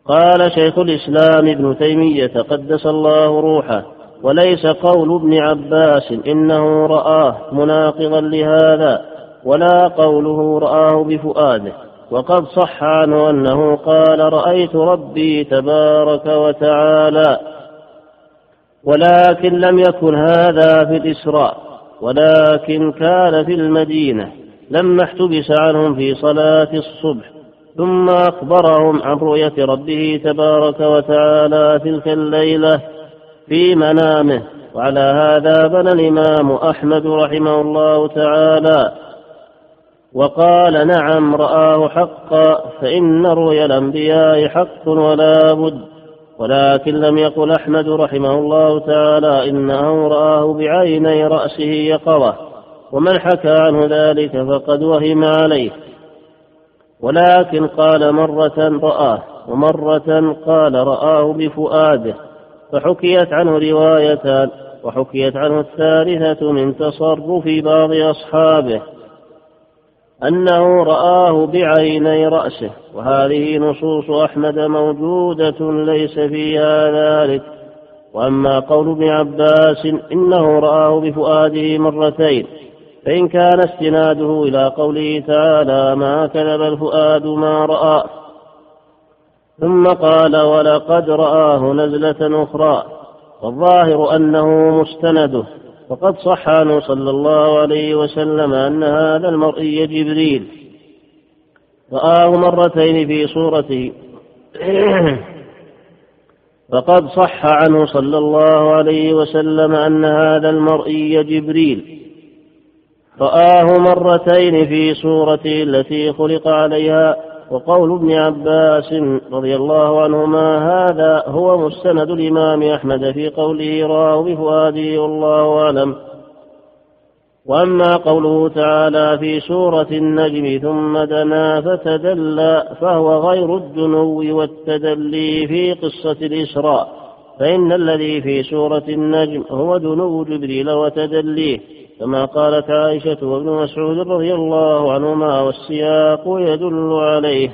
قال شيخ الإسلام ابن تيمية قدس الله روحه وليس قول ابن عباس إنه رآه مناقضا لهذا ولا قوله رآه بفؤاده. وقد صح عنه أنه قال رأيت ربي تبارك وتعالى ولكن لم يكن هذا في الإسراء ولكن كان في المدينة لما احتبس عنهم في صلاة الصبح. ثم أخبرهم عن رؤية ربه تبارك وتعالى تلك الليلة في منامه. وعلى هذا بنى الإمام أحمد رحمه الله تعالى. وقال نعم رآه حقا فإن رؤيا الأنبياء حق ولا بد. ولكن لم يقل أحمد رحمه الله تعالى إنه رآه بعيني رأسه يقظة. ومن حكى عنه ذلك فقد وهم عليه. ولكن قال مرة رآه ومرة قال رآه بفؤاده فحكيت عنه روايتان وحكيت عنه الثالثة من تصرف بعض أصحابه أنه رآه بعيني رأسه وهذه نصوص أحمد موجودة ليس فيها ذلك وأما قول ابن عباس إنه رآه بفؤاده مرتين فإن كان استناده إلى قوله تعالى ما كذب الفؤاد ما رأى. ثم قال ولقد رآه نزلة أخرى والظاهر أنه مستنده. وقد صح عنه صلى الله عليه وسلم أن هذا المرئي جبريل. رآه مرتين في صورته فقد صح عنه صلى الله عليه وسلم أن هذا المرئي جبريل. رآه مرتين في صورته التي خلق عليها وقول ابن عباس رضي الله عنهما هذا هو مستند الإمام أحمد في قوله راه بفؤاده والله أعلم. وأما قوله تعالى في سورة النجم ثم دنا فتدلى فهو غير الدنو والتدلي في قصة الإسراء فإن الذي في سورة النجم هو دنو جبريل وتدليه. كما قالت عائشة وابن مسعود رضي الله عنهما والسياق يدل عليه.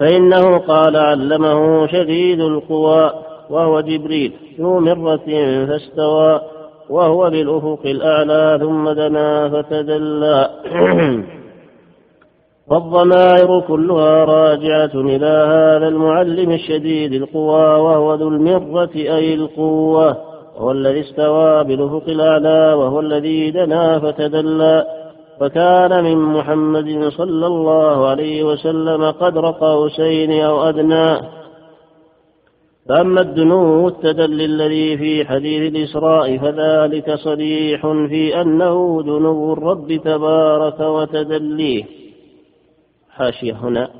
فإنه قال علمه شديد القوى وهو جبريل ذو مرة فاستوى وهو بالأفق الأعلى ثم دنا فتدلى. والضمائر كلها راجعة إلى هذا المعلم الشديد القوى وهو ذو المرة أي القوة. وهو الذي استوى بالأفق الأعلى وهو الذي دنا فتدلى فكان من محمد صلى الله عليه وسلم قدر قوسين أو أدنى. فأما الدنو التدلي الذي في حديث الإسراء فذلك صريح في أنه دنو الرب تبارك وتدليه. حاشية هنا.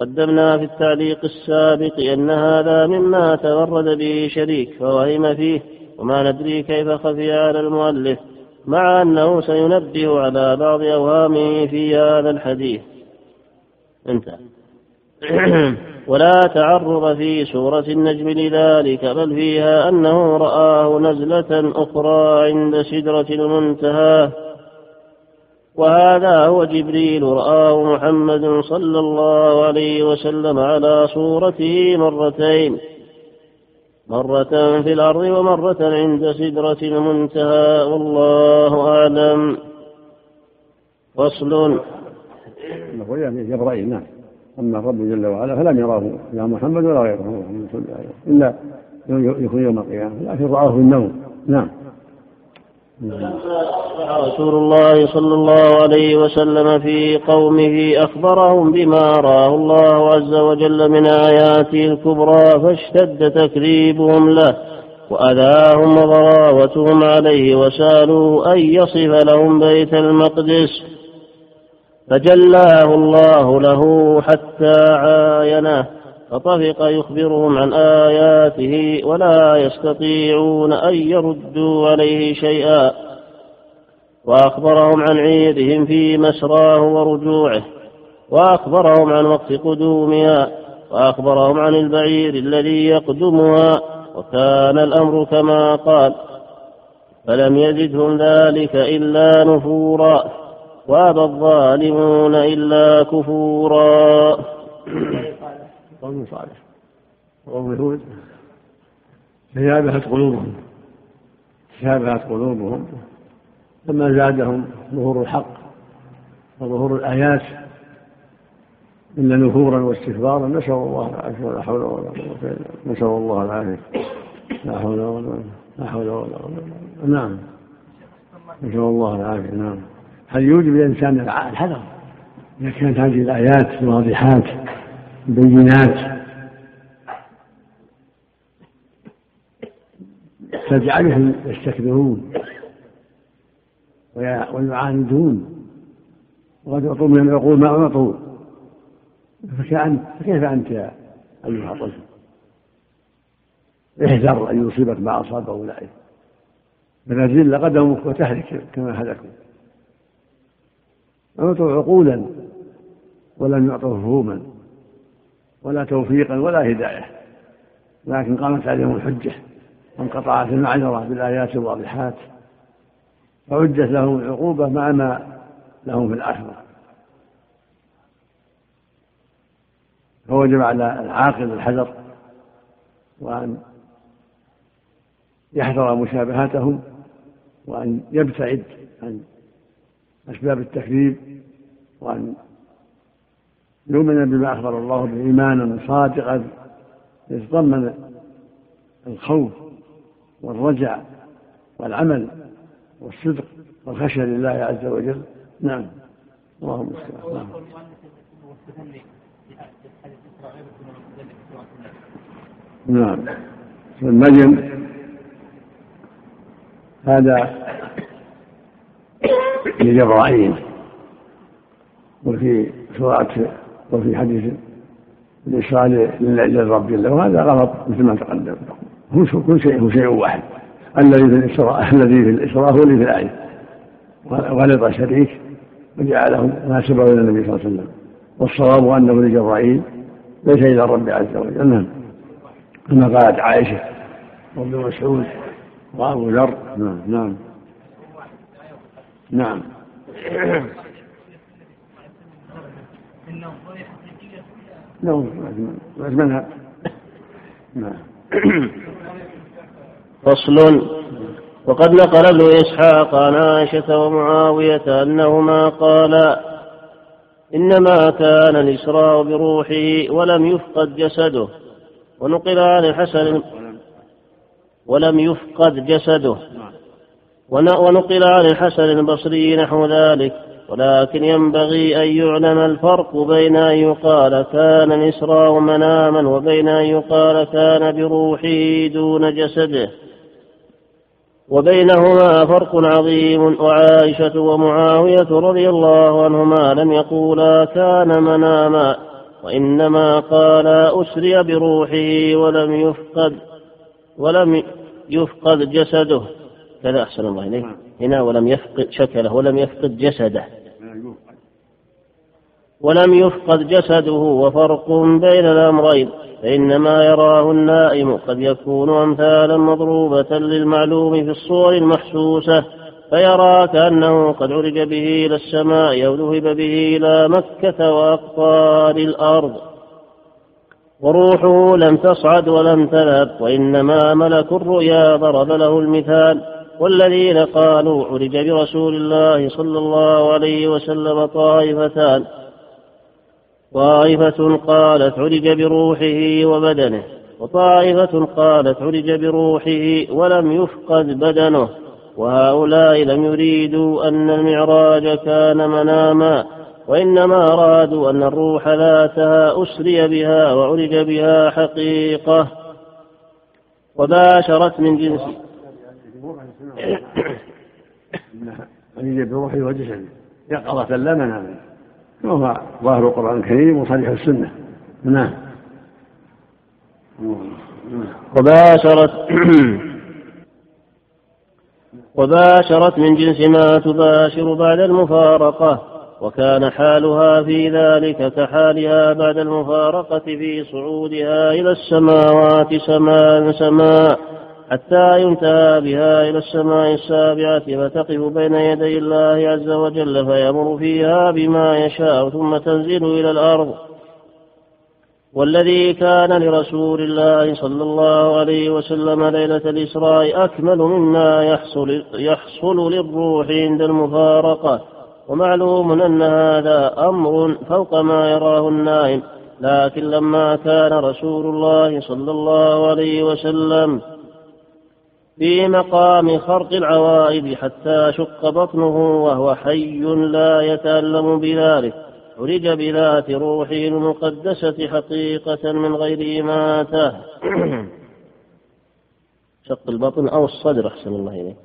قدمنا في التعليق السابق أن هذا مما تورد به شريك فوهم فيه وما ندري كيف خفي على المؤلف مع أنه سينبه على بعض أوهامه في هذا الحديث. انتهى ولا تعرض في سورة النجم لذلك بل فيها أنه رآه نزلة أخرى عند سدرة المنتهى. وهذا هو جبريل رآه محمد صلى الله عليه وسلم على صورته مرتين مرة في الأرض ومرة عند سدرة المنتهى والله أعلم. فصل. يعني جبرائيل نعم. أما الرب جل وعلا فلم يراه يا محمد ولا غيره. إلا يكون يوم القيامة لكن رآه في النوم. نعم. رسول الله صلى الله عليه وسلم في قومه أخبرهم بما راه الله عز وجل من آياته الكبرى فاشتد تكذيبهم له وأذاهم وضراوتهم عليه وسألوا أن يصف لهم بيت المقدس. فجلاه الله له حتى عاينه فطفق يخبرهم عن آياته ولا يستطيعون أن يردوا عليه شيئا. وأخبرهم عن عيدهم في مسراه ورجوعه وأخبرهم عن وقت قدومها وأخبرهم عن البعير الذي يقدمها وكان الأمر كما قال فلم يزدهم ذلك إلا نفورا وأبى الظالمون إلا كفورا. قوم صالح. وقوم هود. تشابهت قلوبهم. تشابهت قلوبهم. لما زادهم ظهور الحق وظهور الآيات. إلا نفورا واستكبارا نسأل الله العافية لا حول ولا قوة إلا نسأل الله العافية. لا حول ولا لا حول ولا قوة نعم. نسأل الله العافية. نعم. هل يوجب الإنسان الحذر إذا كانت هذه الآيات واضحات بينات. تجعلهم يستكبرون ويعاندون. وقد يعطوا من العقول ما أعطوا. فكيف أنت يا أيها الطفل احذر أن يصيبك ما أصاب أولئك. فنزل قدمك وتهلك كما هلكوا. أعطوا عقولا ولم يعطوا فهوما ولا توفيقا ولا هداية. لكن قامت عليهم الحجة وانقطعت المعذرة بالآيات الواضحات فعدت لهم العقوبة مع ما لهم في الآخرة. فوجب على العاقل الحذر وأن يحذر مشابهاتهم وأن يبتعد عن أسباب التكذيب وأن يؤمن بما أخبر الله به إيمانا صادقا يتضمن الخوف والرجع والعمل والصدق والخشية لله عز وجل. نعم. اللهم نعم نعم. المجن. هذا لجبرائيل وفي سورة وفي حديث الإسراء للرب جل وهذا غلط مثل ما تقدم. هو كل شيء هو شيء واحد. الذي في الإسراء الذي في الإسراء هو الذي في الآية. غلط شريك وجعله ناسبه إلى النبي صلى الله عليه وسلم. والصواب أنه لجبرائيل ليس إلى الرب عز وجل. نعم. كما قالت عائشة وابن مسعود وأبو ذر. نعم. نعم. نعم. نعم نعم. فصل. وقد نقل ابن إسحاق عن عائشة ومعاوية أنهما قالا إنما كان الإسراء بروحه ولم يفقد جسده. ونقل عن الحسن ولم يفقد جسده. ونقل عن الحسن البصري نحو ذلك. ولكن ينبغي أن يعلم الفرق بين أن يقال كان الإسراء مناما وبين أن يقال كان بروحه دون جسده. وبينهما فرق عظيم وعائشة ومعاوية رضي الله عنهما لم يقولا كان مناما وإنما قالا أسري بروحه ولم يفقد ولم يفقد جسده. كذا أحسن الله إليك. هنا ولم يفقد شكله ولم يفقد جسده. ولم يفقد جسده وفرق بين الأمرين فإنما يراه النائم قد يكون أمثالا مضروبة للمعلوم في الصور المحسوسة فيرى كأنه قد عرج به إلى السماء أو ذهب به إلى مكة وأقطار الأرض. وروحه لم تصعد ولم تذهب وإنما ملك الرؤيا ضرب له المثال والذين قالوا عرج برسول الله صلى الله عليه وسلم طائفتان. طائفة قالت عرج بروحه وبدنه وطائفة قالت عرج بروحه ولم يفقد بدنه وهؤلاء لم يريدوا أن المعراج كان مناما وإنما أرادوا أن الروح ذاتها أسري بها وعرج بها حقيقة. وباشرت من جنس عرج بروحه وجسده يقظة لا مناما. وهو ظاهر القرآن الكريم وصريح السنة. نعم. وباشرت وباشرت من جنس ما تباشر بعد المفارقة وكان حالها في ذلك كحالها بعد المفارقة في صعودها إلى السماوات سماء سماء. حتى ينتهى بها إلى السماء السابعة فتقف بين يدي الله عز وجل فيأمر فيها بما يشاء ثم تنزل إلى الأرض. والذي كان لرسول الله صلى الله عليه وسلم ليلة الإسراء أكمل مما يحصل, يحصل للروح عند المفارقة. ومعلوم أن هذا أمر فوق ما يراه النائم لكن لما كان رسول الله صلى الله عليه وسلم في مقام خرق العوائد حتى شق بطنه وهو حي لا يتألم بذلك عرج بذات روحه المقدسة حقيقة من غير إماتة شق البطن أو الصدر أحسن الله إليك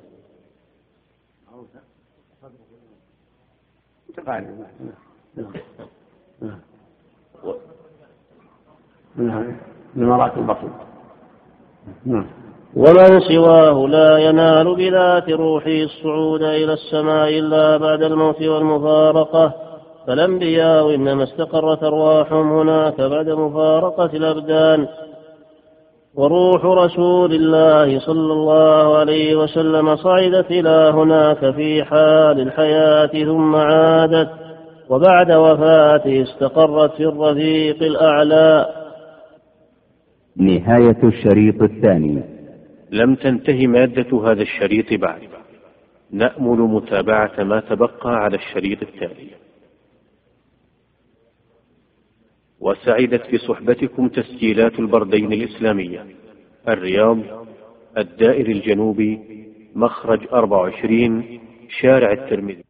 نعم لمرات البطن نعم ومن سواه لا ينال بذات روحه الصعود إلى السماء إلا بعد الموت والمفارقة. فالأنبياء إنما استقرت أرواحهم هناك بعد مفارقة الأبدان. وروح رسول الله صلى الله عليه وسلم صعدت إلى هناك في حال الحياة ثم عادت. وبعد وفاته استقرت في الرفيق الأعلى. نهاية الشريط الثاني. لم تنتهي مادة هذا الشريط بعد. نأمل متابعة ما تبقى على الشريط التالي. وسعدت بصحبتكم تسجيلات البردين الإسلامية. الرياض الدائر الجنوبي مخرج 24 شارع الترمذي.